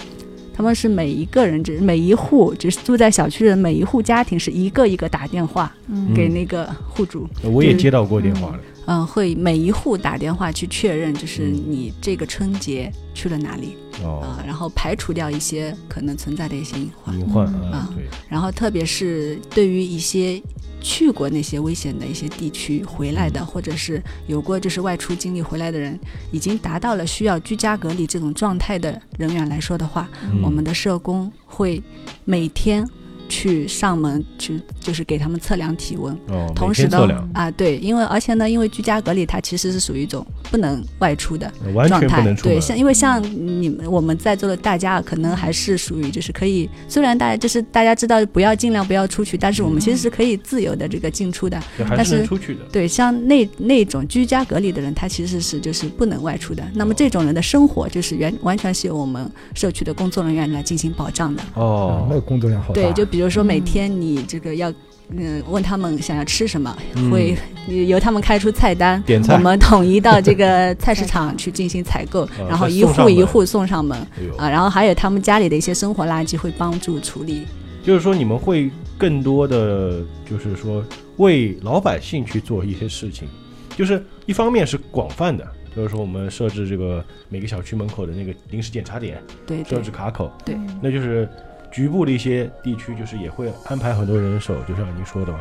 他们是每一个人，就是每一户，就是住在小区的每一户家庭，是一个一个打电话嗯给那个户主，我也接到过电话了。嗯、会每一户打电话去确认，就是嗯你这个春节去了哪里，哦，啊，然后排除掉一些可能存在的一些隐患。隐患啊对，然后特别是对于一些去过那些危险的一些地区回来嗯。的，或者是有过就是外出经历回来的人，已经达到了需要居家隔离这种状态的人员来说的话，嗯。我们的社工会每天去上门去，就是给他们测量体温。哦，同时呢每天测量，啊，对，因为而且呢，因为居家隔离，它其实是属于一种不能外出的状态。对，像因为像你们我们在座的大家，可能还是属于就是可以，虽然大家就是大家知道不要尽量不要出去，但是我们其实是可以自由的这个进出的。但是是出去的。对，像那那种居家隔离的人，他其实是就是不能外出的。那么这种人的生活就是完完全是由我们社区的工作人员来进行保障的。哦那，个工作量好大。对，就比如说每天你这个要。嗯，问他们想要吃什么，嗯。会由他们开出菜单，点菜。我们统一到这个菜市场去进行采购，然后一户一户送上门哎啊，然后还有他们家里的一些生活垃圾会帮助处理。就是说你们会更多的，就是说为老百姓去做一些事情，就是一方面是广泛的，就是说我们设置这个每个小区门口的那个临时检查点，设对。设置卡口，对。那就是局部的一些地区，就是也会安排很多人手，就像您说的嘛，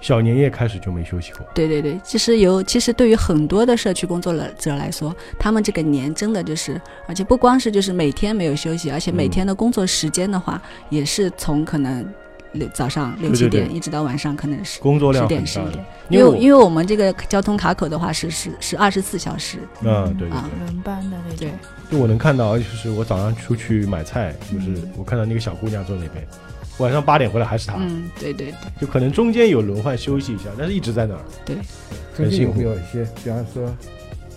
小年夜开始就没休息过，对对对，其实有，其实对于很多的社区工作者来说，他们这个年真的就是，而且不光是就是每天没有休息，而且每天的工作时间的话，也是从可能六早上六对对对。七点一直到晚上可能是工作量十点十一点，，因为因为因为我们这个交通卡口的话是是是二十四小时，嗯，对对啊。对，轮班的那种。对。就我能看到，就是我早上出去买菜，就是我看到那个小姑娘坐那边，晚上八点回来还是她，嗯，对对对。就可能中间有轮换休息一下，但是一直在那儿。对，很辛苦没有一些，比方说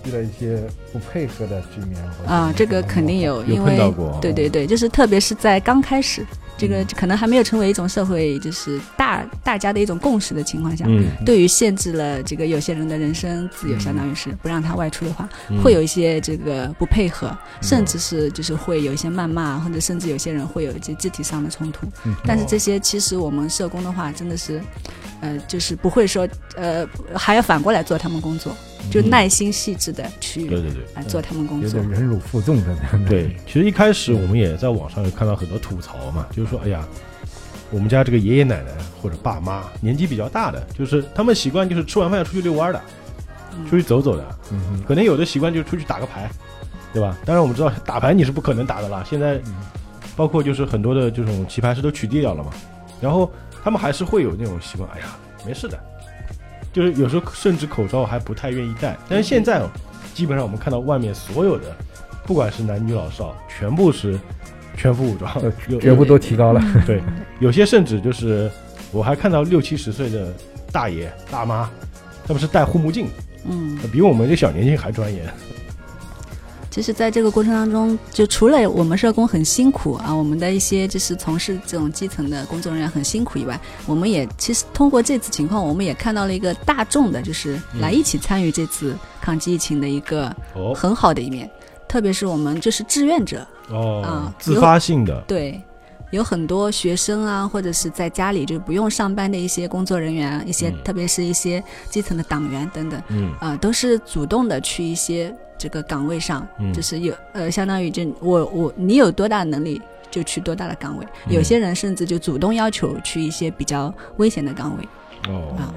遇到一些不配合的居民或者啊，这个肯定有，有因为碰到过对对对，就是特别是在刚开始，这个嗯。可能还没有成为一种社会就是大大家的一种共识的情况下，嗯，对于限制了这个有些人的人身自由，嗯相当于是不让他外出的话，嗯。会有一些这个不配合，甚至是就是会有一些谩骂，或者甚至有些人会有一些肢体上的冲突。嗯。但是这些其实我们社工的话，真的是，呃，就是不会说呃还要反过来做他们工作，就嗯耐心细致的去对对对。来做他们工作有点。忍辱负重的这样。对，其实一开始我们也在网上有看到很多吐槽嘛，就是说，哎呀，我们家这个爷爷奶奶或者爸妈年纪比较大的，就是他们习惯就是吃完饭要出去遛弯儿的，嗯出去走走的，嗯，可能有的习惯就是出去打个牌，对吧？当然我们知道打牌你是不可能打的啦，现在嗯包括就是很多的这种棋牌室都取缔掉了嘛，然后他们还是会有那种习惯，哎呀，没事的，就是有时候甚至口罩还不太愿意戴，但是现在哦，基本上我们看到外面所有的，不管是男女老少，全部是全副武装，全部都提高了。对，有些甚至就是我还看到六七十岁的大爷大妈，他们是戴护目镜，嗯，比我们这小年轻还专业。其实，在这个过程当中，就除了我们社工很辛苦啊，我们的一些就是从事这种基层的工作人员很辛苦以外，我们也其实通过这次情况，我们也看到了一个大众的，就是来一起参与这次抗击疫情的一个哦很好的一面。特别是我们就是志愿者，哦啊，自发性的，对，有很多学生啊，或者是在家里就不用上班的一些工作人员啊，一些、嗯。特别是一些基层的党员等等，嗯。啊、都是主动的去一些这个岗位上，嗯。就是有呃，相当于就我我你有多大能力就去多大的岗位，嗯。有些人甚至就主动要求去一些比较危险的岗位哦啊。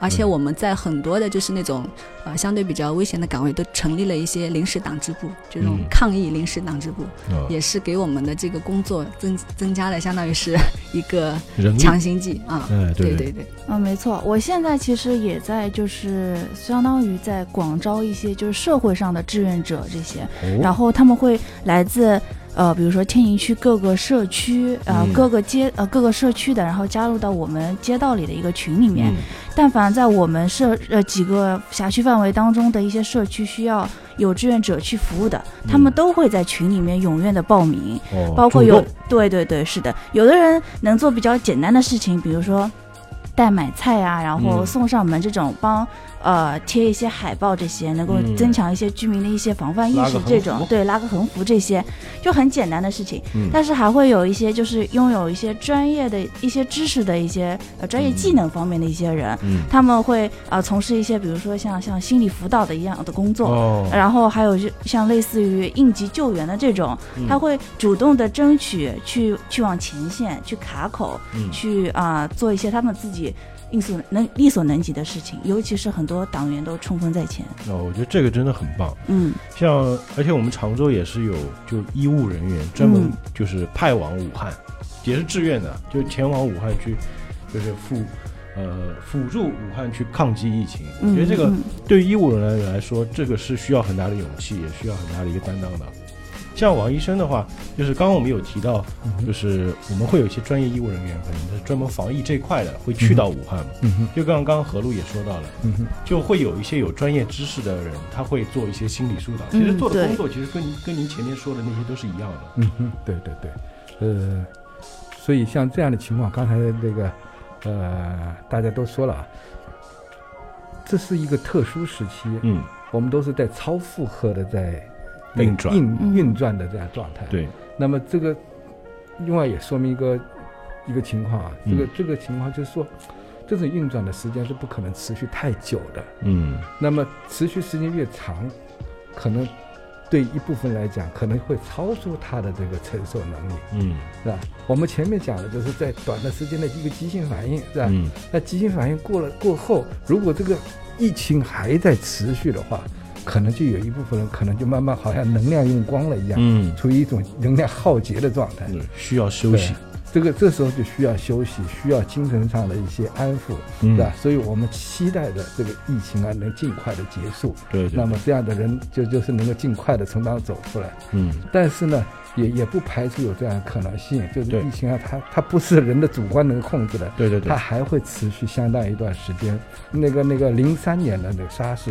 而且我们在很多的，就是那种呃相对比较危险的岗位，都成立了一些临时党支部，这种嗯抗疫临时党支部，嗯也是给我们的这个工作增增加了，相当于是一个，强心剂啊。哎，对对对对，嗯，没错，我现在其实也在，就是相当于在广招一些就是社会上的志愿者这些，哦然后他们会来自呃，比如说天宁区各个社区，呃，嗯各个街呃各个社区的，然后加入到我们街道里的一个群里面。嗯但凡在我们社呃几个辖区范围当中的一些社区需要有志愿者去服务的，他们嗯都会在群里面踊跃的报名。哦，包括有对对对，是的，有的人能做比较简单的事情，比如说代买菜啊，然后嗯送上门这种帮。呃，贴一些海报，这些能够嗯增强一些居民的一些防范意识这种对拉个横幅这些就很简单的事情。嗯。但是还会有一些就是拥有一些专业的一些知识的一些呃专业技能方面的一些人，嗯。他们会呃从事一些比如说像像心理辅导的一样的工作，哦，然后还有就像类似于应急救援的这种，嗯。他会主动的争取去去往前线去卡口，嗯。去啊、做一些他们自己力所能力所能及的事情，尤其是很多党员都冲锋在前。哦，我觉得这个真的很棒。嗯像而且我们常州也是有就医务人员专门嗯就是派往武汉，也是志愿的，就前往武汉去，就是辅呃辅助武汉去抗击疫情。我嗯，觉得这个嗯对于医务人员来说，这个是需要很大的勇气，也需要很大的一个担当的。像王医生的话，就是刚刚我们有提到，就是我们会有一些专业医务人员，可能是专门防疫这块的，会去到武汉嘛。嗯哼，就刚刚何璐也说到了，嗯哼，就会有一些有专业知识的人，他会做一些心理疏导。其实做的工作其实跟您跟您前面说的那些都是一样的。嗯哼，对对对，呃，所以像这样的情况，刚才这个呃，大家都说了啊，这是一个特殊时期，嗯，我们都是在超负荷的在运转运嗯运转的这样状态。，对，那么这个另外也说明一个一个情况啊，这个、嗯这个情况就是说，这种运转的时间是不可能持续太久的。嗯那么持续时间越长，可能对一部分来讲，可能会超出他的这个承受能力，嗯是吧？我们前面讲的就是在短的时间的一个急性反应，是吧？嗯那急性反应过了过后，如果这个疫情还在持续的话，可能就有一部分人可能就慢慢好像能量用光了一样，嗯，处于一种能量耗竭的状态。对需要休息。这个这时候就需要休息，需要精神上的一些安抚，嗯是吧？所以我们期待着这个疫情啊能尽快的结束。对对。那么这样的人就就是能够尽快的从当中走出来。嗯但是呢，也也不排除有这样的可能性，就是疫情啊，它它不是人的主观能控制的，对对对它。还会持续相当一段时间。那个那个零三年的那个沙士，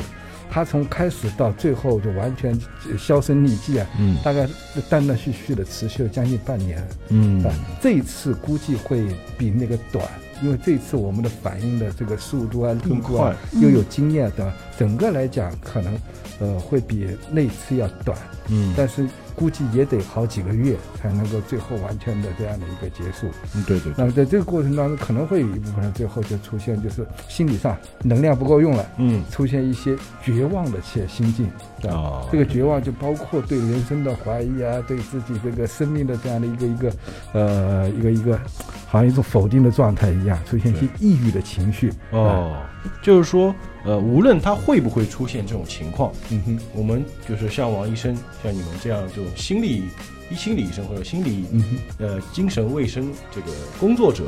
它从开始到最后就完全呃销声匿迹啊，嗯大概断断续续的持续了将近半年。嗯啊，这一次估计会比那个短，因为这一次我们的反应的这个速度啊、力更度啊快，又有经验的，整个来讲可能呃会比那次要短，嗯但是估计也得好几个月才能够最后完全的这样的一个结束。嗯对对对。那么在这个过程当中，可能会有一部分人最后就出现就是心理上能量不够用了。嗯出现一些绝望的些心境，对吧？哦这个绝望就包括对人生的怀疑啊，对自己这个生命的这样的一个一个呃一个一个，好像一种否定的状态一样，出现一些抑郁的情绪。哦，就是说，呃，无论他会不会出现这种情况，嗯哼，我们就是像王医生，像你们这样这种心理医心理医生或者心理嗯，呃精神卫生这个工作者，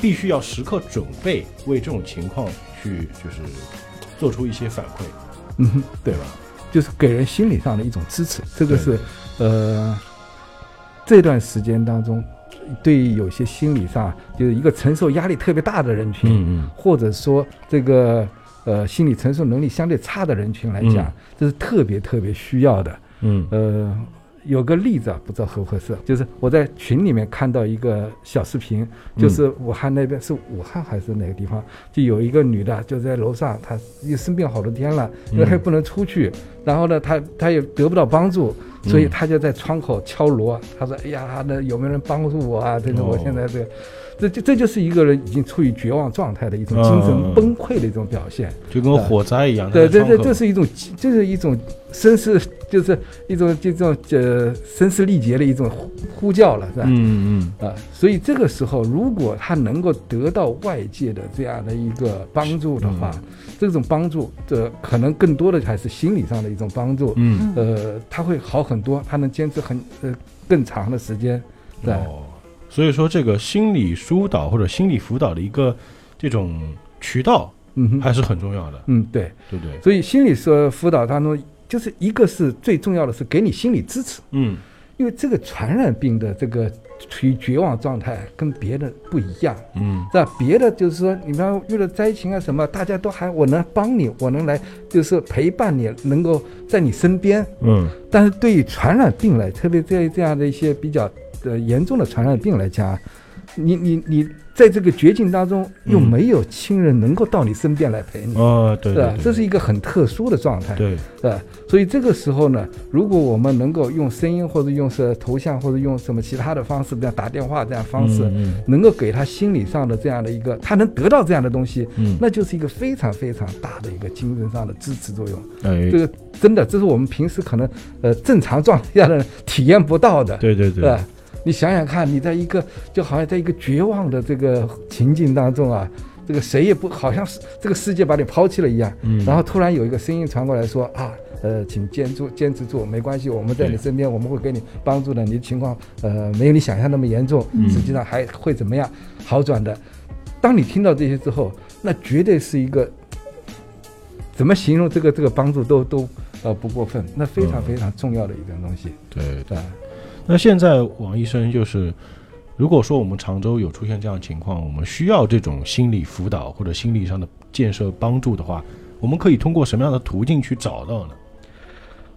必须要时刻准备为这种情况去就是做出一些反馈，嗯哼，对吧？就是给人心理上的一种支持，这个是呃这段时间当中，对于有些心理上就是一个承受压力特别大的人群，嗯嗯。或者说这个呃心理承受能力相对差的人群来讲，嗯。这是特别特别需要的。嗯。呃，有个例子啊，不知道合不合适，就是我在群里面看到一个小视频，就是武汉那边是武汉还是哪个地方，就有一个女的就在楼上，她又生病好多天了，因为她也不能出去，然后呢，他他也得不到帮助，所以他就在窗口敲锣，他说：“哎呀，那有没有人帮助我啊？这个我哦现在这个。”这这这就是一个人已经处于绝望状态的一种精神崩溃的一种表现。就跟火灾一样。对对对，它在窗口这是一种，这是一种声嘶，就是一种这种呃声嘶力竭的一种呼呼叫了，是吧？嗯嗯啊，所以这个时候，如果他能够得到外界的这样的一个帮助的话，嗯这种帮助，这可能更多的还是心理上的一种帮助。嗯呃，他会好很多，他能坚持很呃更长的时间，嗯，对。哦，所以说这个心理疏导或者心理辅导的一个这种渠道嗯哼，还是很重要的，嗯对，对不对？所以心理说辅导当中，就是一个是最重要的是给你心理支持。嗯因为这个传染病的这个处于绝望状态跟别的不一样，嗯是吧？别的就是说，你们遇到灾情啊什么，大家都还我能帮你，我能来就是陪伴你，能够在你身边。嗯但是对于传染病来，特别在这样的一些比较呃严重的传染病来讲，你你你在这个绝境当中又嗯没有亲人能够到你身边来陪你，哦，对这是一个很特殊的状态。对，是吧？所以这个时候呢，如果我们能够用声音或者用是头像或者用什么其他的方式，比如打电话这样方式，嗯能够给他心理上的这样的一个，他能得到这样的东西，嗯，那就是一个非常非常大的一个精神上的支持作用。哎这，个真的，这是我们平时可能呃正常状态下的人体验不到的，对对对，是吧？你想想看，你在一个就好像在一个绝望的这个情境当中啊，这个谁也不好像是这个世界把你抛弃了一样。嗯然后突然有一个声音传过来说啊，呃，请坚住坚持住，没关系，我们在你身边，我们会给你帮助的。你的情况呃没有你想象那么严重，嗯实际上还会怎么样好转的。当你听到这些之后，那绝对是一个怎么形容这个这个帮助都都呃不过分，那非常嗯非常重要的一个东西。对对，那现在王医生就是，如果说我们常州有出现这样的情况，我们需要这种心理辅导或者心理上的建设帮助的话，我们可以通过什么样的途径去找到呢？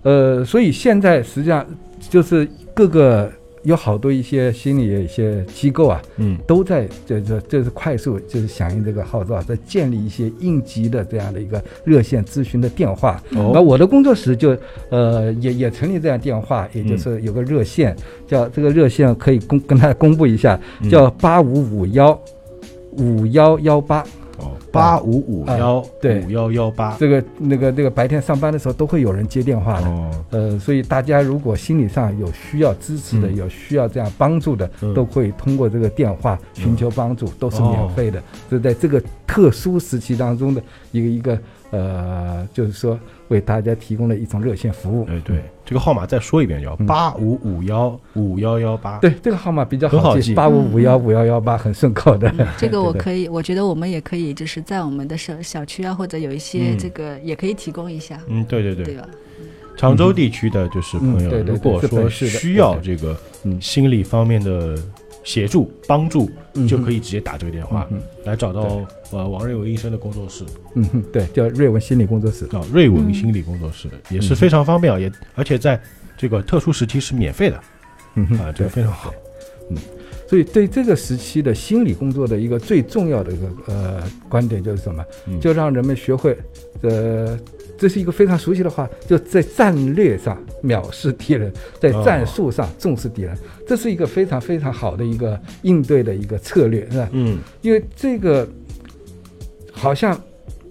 呃，所以现在实际上就是各个有好多一些心理的一些机构啊，嗯都在这这这是快速就是响应这个号召，在建立一些应急的这样的一个热线咨询的电话。那哦，我的工作室就呃也也成立这样电话，也就是有个热线，叫这个热线可以公跟大家公布一下，嗯叫八五五幺五幺幺八。哦。八五五幺对。五幺幺八。这个那个那个白天上班的时候都会有人接电话的。哦，呃，所以大家如果心理上有需要支持的，嗯。有需要这样帮助的，嗯。都会通过这个电话寻求帮助，都是哦免费的。这、在这个特殊时期当中的一个一个呃，就是说为大家提供了一种热线服务。哎对，这个号码再说一遍，叫嗯。八五五幺五幺幺八。对，这个号码比较很好记记，八五五幺五幺幺八很顺口的。这个我可以，我觉得我们也可以，就是在我们的小小区啊，或者有一些嗯。这个也可以提供一下，嗯，对对对。对，吧？常州地区的就是朋友，如果说需要这个嗯。心理方面的协助帮助，嗯就可以直接打这个电话。嗯来找到呃王瑞文医生的工作室。嗯哼，对，叫瑞文心理工作室。啊，瑞文嗯心理工作室也是非常方便啊，也而且在这个特殊时期是免费的。嗯哼啊，这个非常好。所以对这个时期的心理工作的一个最重要的一个呃观点就是什么？嗯就让人们学会，呃，这是一个非常熟悉的话，就在战略上藐视敌人，在哦战术上重视敌人，这是一个非常非常好的一个应对的一个策略，是吧？嗯因为这个好像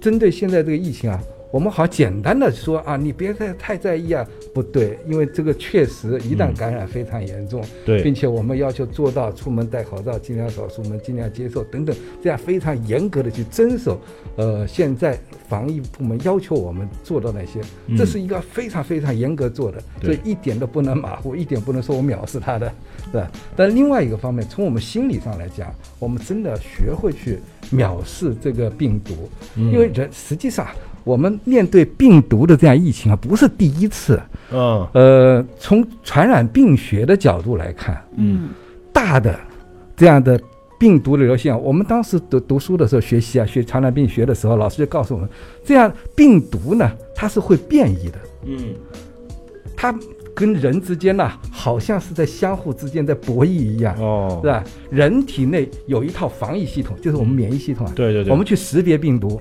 针对现在这个疫情啊，我们好简单的说啊，你别太太在意啊，不对，因为这个确实一旦嗯感染非常严重，对。并且我们要求做到出门戴口罩，尽量少出门，尽量接受等等，这样非常严格的去遵守，呃，现在防疫部门要求我们做到那些，嗯。这是一个非常非常严格做的，对所以一点都不能马虎，一点不能说我藐视他的，对吧？但另外一个方面，从我们心理上来讲，我们真的学会去藐视这个病毒，嗯。因为人实际上我们面对病毒的这样疫情啊，不是第一次。嗯。呃，从传染病学的角度来看，嗯。大的这样的病毒的流行啊，我们当时读读书的时候学习啊，学传染病学的时候，老师就告诉我们，这样病毒呢，它是会变异的，嗯。它跟人之间呢，好像是在相互之间在博弈一样，哦。是，吧？人体内有一套防疫系统，就是我们免疫系统啊，对对对，我们去识别病毒。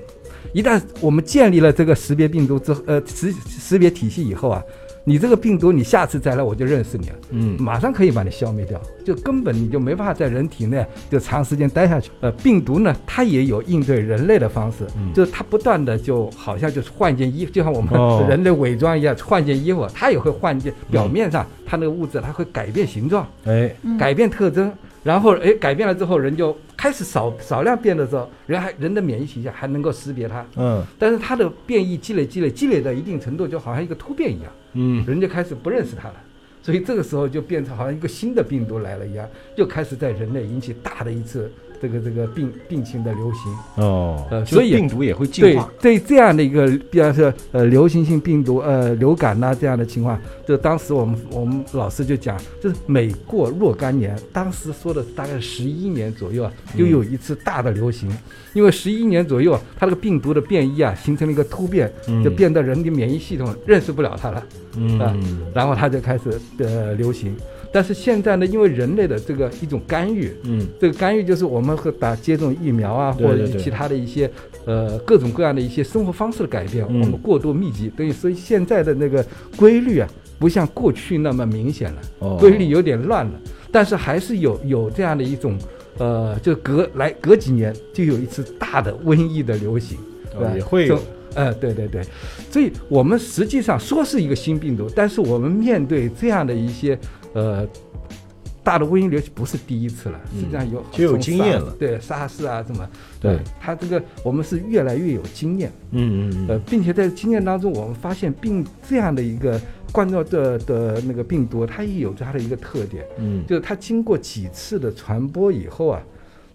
一旦我们建立了这个识别病毒之后，呃，识识别体系以后啊，你这个病毒，你下次再来我就认识你了。嗯马上可以把你消灭掉，就根本你就没办法在人体内就长时间待下去。呃，病毒呢，它也有应对人类的方式，嗯就是它不断的就好像就是换件衣服，就像我们哦人类伪装一样，换件衣服，它也会换件表面上它那个物质，它会改变形状，哎嗯改变特征。然后，哎，改变了之后，人就开始少少量变的时候，人还人的免疫体系还能够识别它，嗯。但是它的变异积累积累积累到一定程度，就好像一个突变一样。嗯。人就开始不认识它了，所以这个时候就变成好像一个新的病毒来了一样，又开始在人类引起大的一次这个这个病病情的流行。哦，呃所以病毒也会进对化，对，这样的一个，比方说呃流行性病毒呃流感呐、这样的情况，就当时我们我们老师就讲，就是每过若干年，当时说的大概十一年左右啊，又有一次大的流行，因为十一年左右啊，它这个病毒的变异啊，形成了一个突变，嗯就变得人的免疫系统认识不了它了。嗯啊然后它就开始呃流行。但是现在呢，因为人类的这个一种干预，嗯。这个干预就是我们会打接种疫苗啊，或者其他的一些呃各种各样的一些生活方式的改变，嗯。我们过度密集，等于所以现在的那个规律啊，不像过去那么明显了，哦。规律有点乱了，但是还是有有这样的一种呃，就隔来隔几年就有一次大的瘟疫的流行，对吧？哦也会有。呃，对对对，所以我们实际上说是一个新病毒，但是我们面对这样的一些呃大的瘟疫流行不是第一次了，嗯实际上有就有经验了对沙士啊什么，对呃它这个我们是越来越有经验，嗯嗯呃，并且在经验当中，我们发现病这样的一个冠状的的那个病毒，它也有它的一个特点，嗯就是它经过几次的传播以后啊，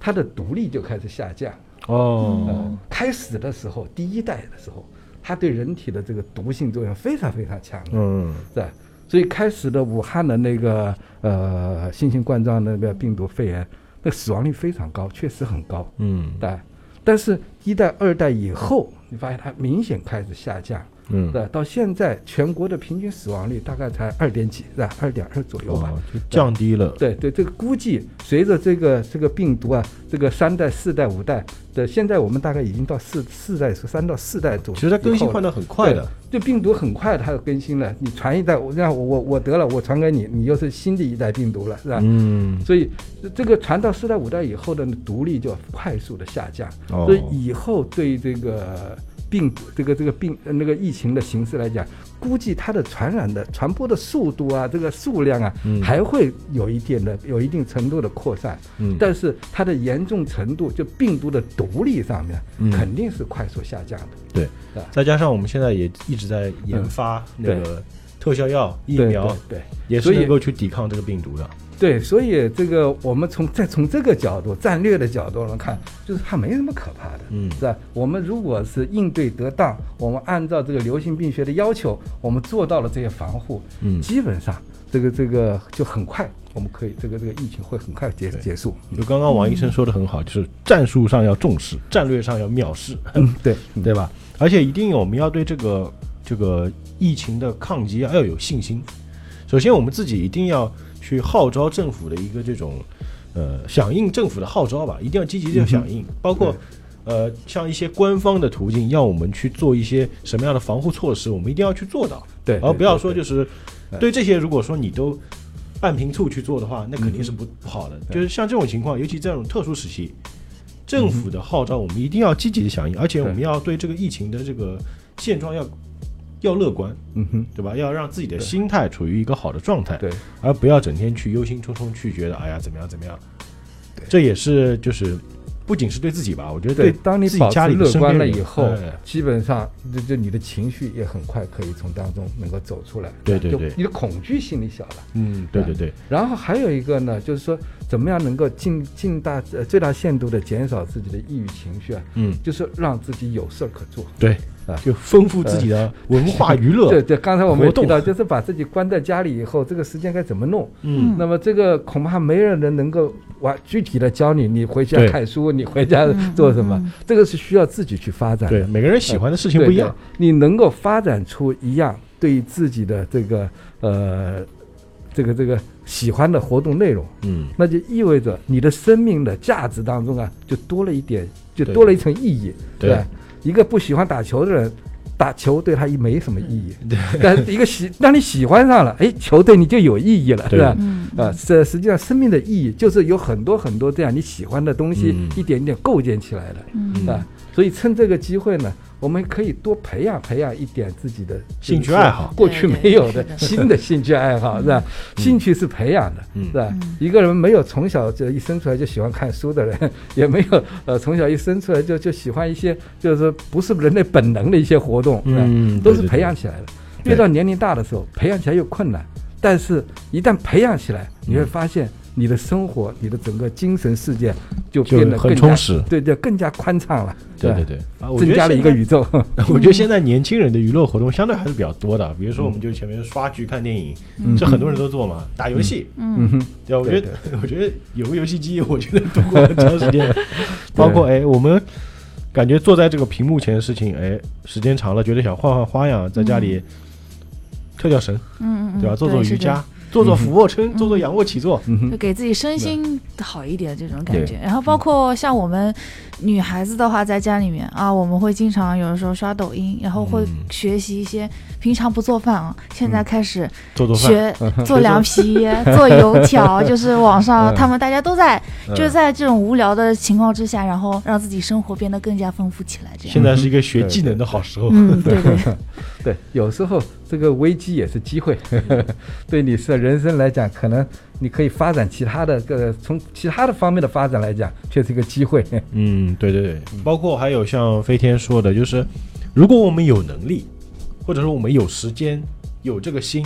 它的毒力就开始下降。哦呃，开始的时候，第一代的时候，它对人体的这个毒性作用非常非常强的，嗯是吧？所以开始的武汉的那个呃新型冠状那个病毒肺炎，那死亡率非常高，确实很高，嗯。对。但是，一代、二代以后，你发现它明显开始下降，嗯对吧，到现在全国的平均死亡率大概才二点几，是吧？二点二左右吧。哦就降低了，对对，这个估计随着这个这个病毒啊，这个三代、四代、五代的，现在我们大概已经到四四代是、三到四代左右。其实它更新换的的很快的，就病毒很快它就更新了，你传一代，我让我我我得了，我传给你，你又是新的一代病毒了，是吧？嗯所以这个传到四代、五代以后的毒力就快速的下降，哦所以以后对这个病毒、这个这个病呃那个疫情的形势来讲，估计它的传染的传播的速度啊，这个数量啊，嗯。还会有一点的有一定程度的扩散，嗯。但是它的严重程度，就病毒的毒力上面，嗯。肯定是快速下降的。对啊，再加上我们现在也一直在研发那个特效药疫苗，对对。也是能够去抵抗这个病毒的。对，所以这个我们从再从这个角度战略的角度来看，就是它没什么可怕的，嗯是吧？我们如果是应对得当，我们按照这个流行病学的要求，我们做到了这些防护，嗯基本上这个这个就很快，我们可以这个这个疫情会很快结结束。就刚刚王医生说的很好，就是战术上要重视，战略上要藐视，嗯，对对吧？而且一定我们要对这个这个疫情的抗击啊要有信心。首先，我们自己一定要去号召政府的一个这种呃响应政府的号召吧，一定要积极的响应，包括。呃，像一些官方的途径，要我们去做一些什么样的防护措施，我们一定要去做到，对，而不要说就是对。对这些，如果说你都半瓶醋去做的话，那肯定是不不好的。就是像这种情况，尤其这种特殊时期，政府的号召我们一定要积极的响应，而且我们要对。这个疫情的这个现状要要乐观，嗯哼，对吧？要让自己的心态处于一个好的状态，对而不要整天去忧心忡忡去觉得哎呀怎么样怎么样。这也是就是不仅是对自己吧，我觉得对，当你自己保持家里乐观了以后哎，基本上就就你的情绪也很快可以从当中能够走出来。对对对你的恐惧心理小了。嗯，对对对，然后还有一个呢，就是说怎么样能够尽尽大呃最大限度的减少自己的抑郁情绪啊，嗯，就是让自己有事儿可做。对啊就丰富自己的文化娱乐，对对，刚才我们也提到，就是把自己关在家里以后，这个时间该怎么弄？嗯那么这个恐怕没有人能够完具体的教你，你回家看书，你回家嗯做什么？这个是需要自己去发展的。对，每个人喜欢的事情不一样，你能够发展出一样对自己的这个呃这个这个喜欢的活动内容，嗯，那就意味着你的生命的价值当中啊，就多了一点，就多了一层意义，对吧？一个不喜欢打球的人。打球对他也没什么意义，但是一个喜，当你喜欢上了，哎，球对你就有意义了，对是吧？嗯啊，这实际上生命的意义就是有很多很多这样你喜欢的东西，嗯一点一点构建起来的。嗯啊，所以趁这个机会呢，我们可以多培养培养一点自己的兴趣爱好。过去没有的新的兴趣爱好，是吧？兴趣是培养的，嗯。是吧？嗯？一个人没有从小就一生出来就喜欢看书的人，也没有呃从小一生出来就就喜欢一些就是说不是人类本能的一些活动？嗯，都是培养起来的。越到年龄大的时候，培养起来又困难，但是一旦培养起来，你会嗯。发现你的生活、你的整个精神世界就变得更加充实。对对，更加宽敞了，对对对，啊，我觉增加了一个宇宙。我觉得现在年轻人的娱乐活动相对还是比较多的，比如说我们就前面刷剧、看电影，嗯。这很多人都做嘛，打游戏，嗯。嗯哼，对吧？我觉对得我觉得有个游戏机，我觉得度过很长时间，包括哎，我们感觉坐在这个屏幕前的事情，哎，时间长了，觉得想换换花样，在家里跳跳绳，嗯嗯，对吧？做做瑜伽，做做俯卧撑，嗯做做仰卧起坐，就给自己身心好一点这种感觉。然后包括像我们女孩子的话，在家里面啊，我们会经常有的时候刷抖音，然后会嗯。学习一些平常不做饭啊，现在开始做做饭，学 做凉皮、做油条，就是网上嗯他们大家都在，嗯。就是在这种无聊的情况之下，然后让自己生活变得更加丰富起来。这样，现在是一个学技能的好时候。嗯，对对，对，有时候这个危机也是机会，对你是人生来讲，可能你可以发展其他的个从其他的方面的发展来讲，却是一个机会。嗯，对对对，包括还有像飞天说的，就是如果我们有能力，或者说我们有时间、有这个心，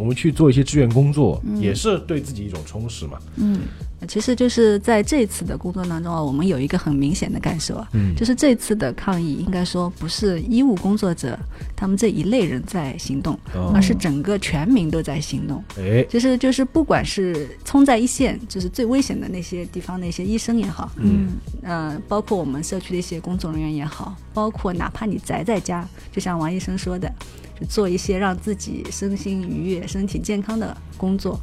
我们去做一些志愿工作，也是对自己一种充实嘛。嗯其实就是在这次的工作当中啊，我们有一个很明显的感受啊，嗯。就是这次的抗议应该说不是医务工作者他们这一类人在行动，哦。而是整个全民都在行动。哎，其实就是不管是冲在一线，就是最危险的那些地方那些医生也好，嗯。呃，包括我们社区的一些工作人员也好，包括哪怕你宅在家，就像王医生说的，就做一些让自己身心愉悦、身体健康的工作，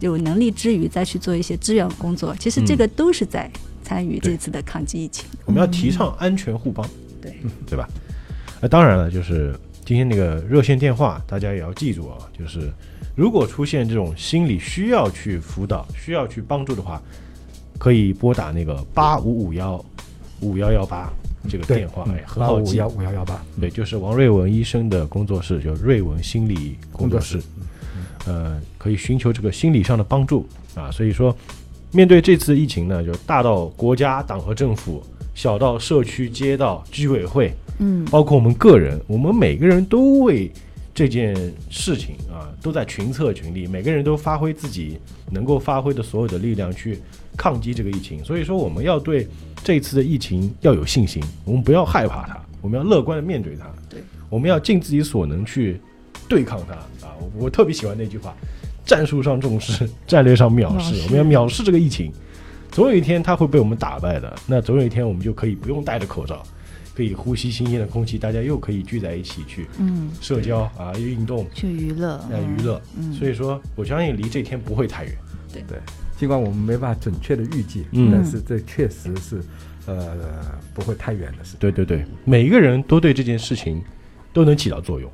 有能力之余再去做一些志愿工作，其实这个都是在参与这次的抗击疫情。我们要提倡安全互帮，对，对吧？那当然了，就是今天那个热线电话，大家也要记住啊，就是如果出现这种心理需要去辅导、需要去帮助的话，可以拨打那个八五五幺五幺幺八这个电话，哎，很好记。八五幺五幺幺八，对，就是王瑞文医生的工作室，叫瑞文心理工作室嗯，呃，可以寻求这个心理上的帮助啊。所以说，面对这次疫情呢，就大到国家、党和政府，小到社区、街道、居委会，嗯包括我们个人，我们每个人都为这件事情啊，都在群策群力，每个人都发挥自己能够发挥的所有的力量去抗击这个疫情。所以说，我们要对这次的疫情要有信心，我们不要害怕它，我们要乐观的面对它。对，我们要尽自己所能去对抗它啊！我我特别喜欢那句话：战术上重视，战略上藐视。我们要藐视这个疫情，总有一天它会被我们打败的。那总有一天我们就可以不用戴着口罩，可以呼吸新鲜的空气，大家又可以聚在一起去嗯，社交啊、运动、去娱乐，啊、娱乐。嗯所以说，我相信离这天不会太远。对，尽管我们没办法准确的预计，嗯但是这确实是呃不会太远的事。对对对，每一个人都对这件事情都能起到作用。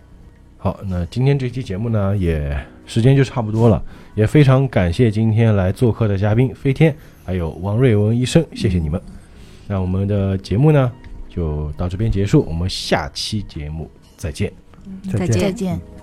好，那今天这期节目呢，也时间就差不多了，也非常感谢今天来做客的嘉宾飞天，还有王瑞文医生，谢谢你们。那我们的节目呢，就到这边结束，我们下期节目再见。再见再见。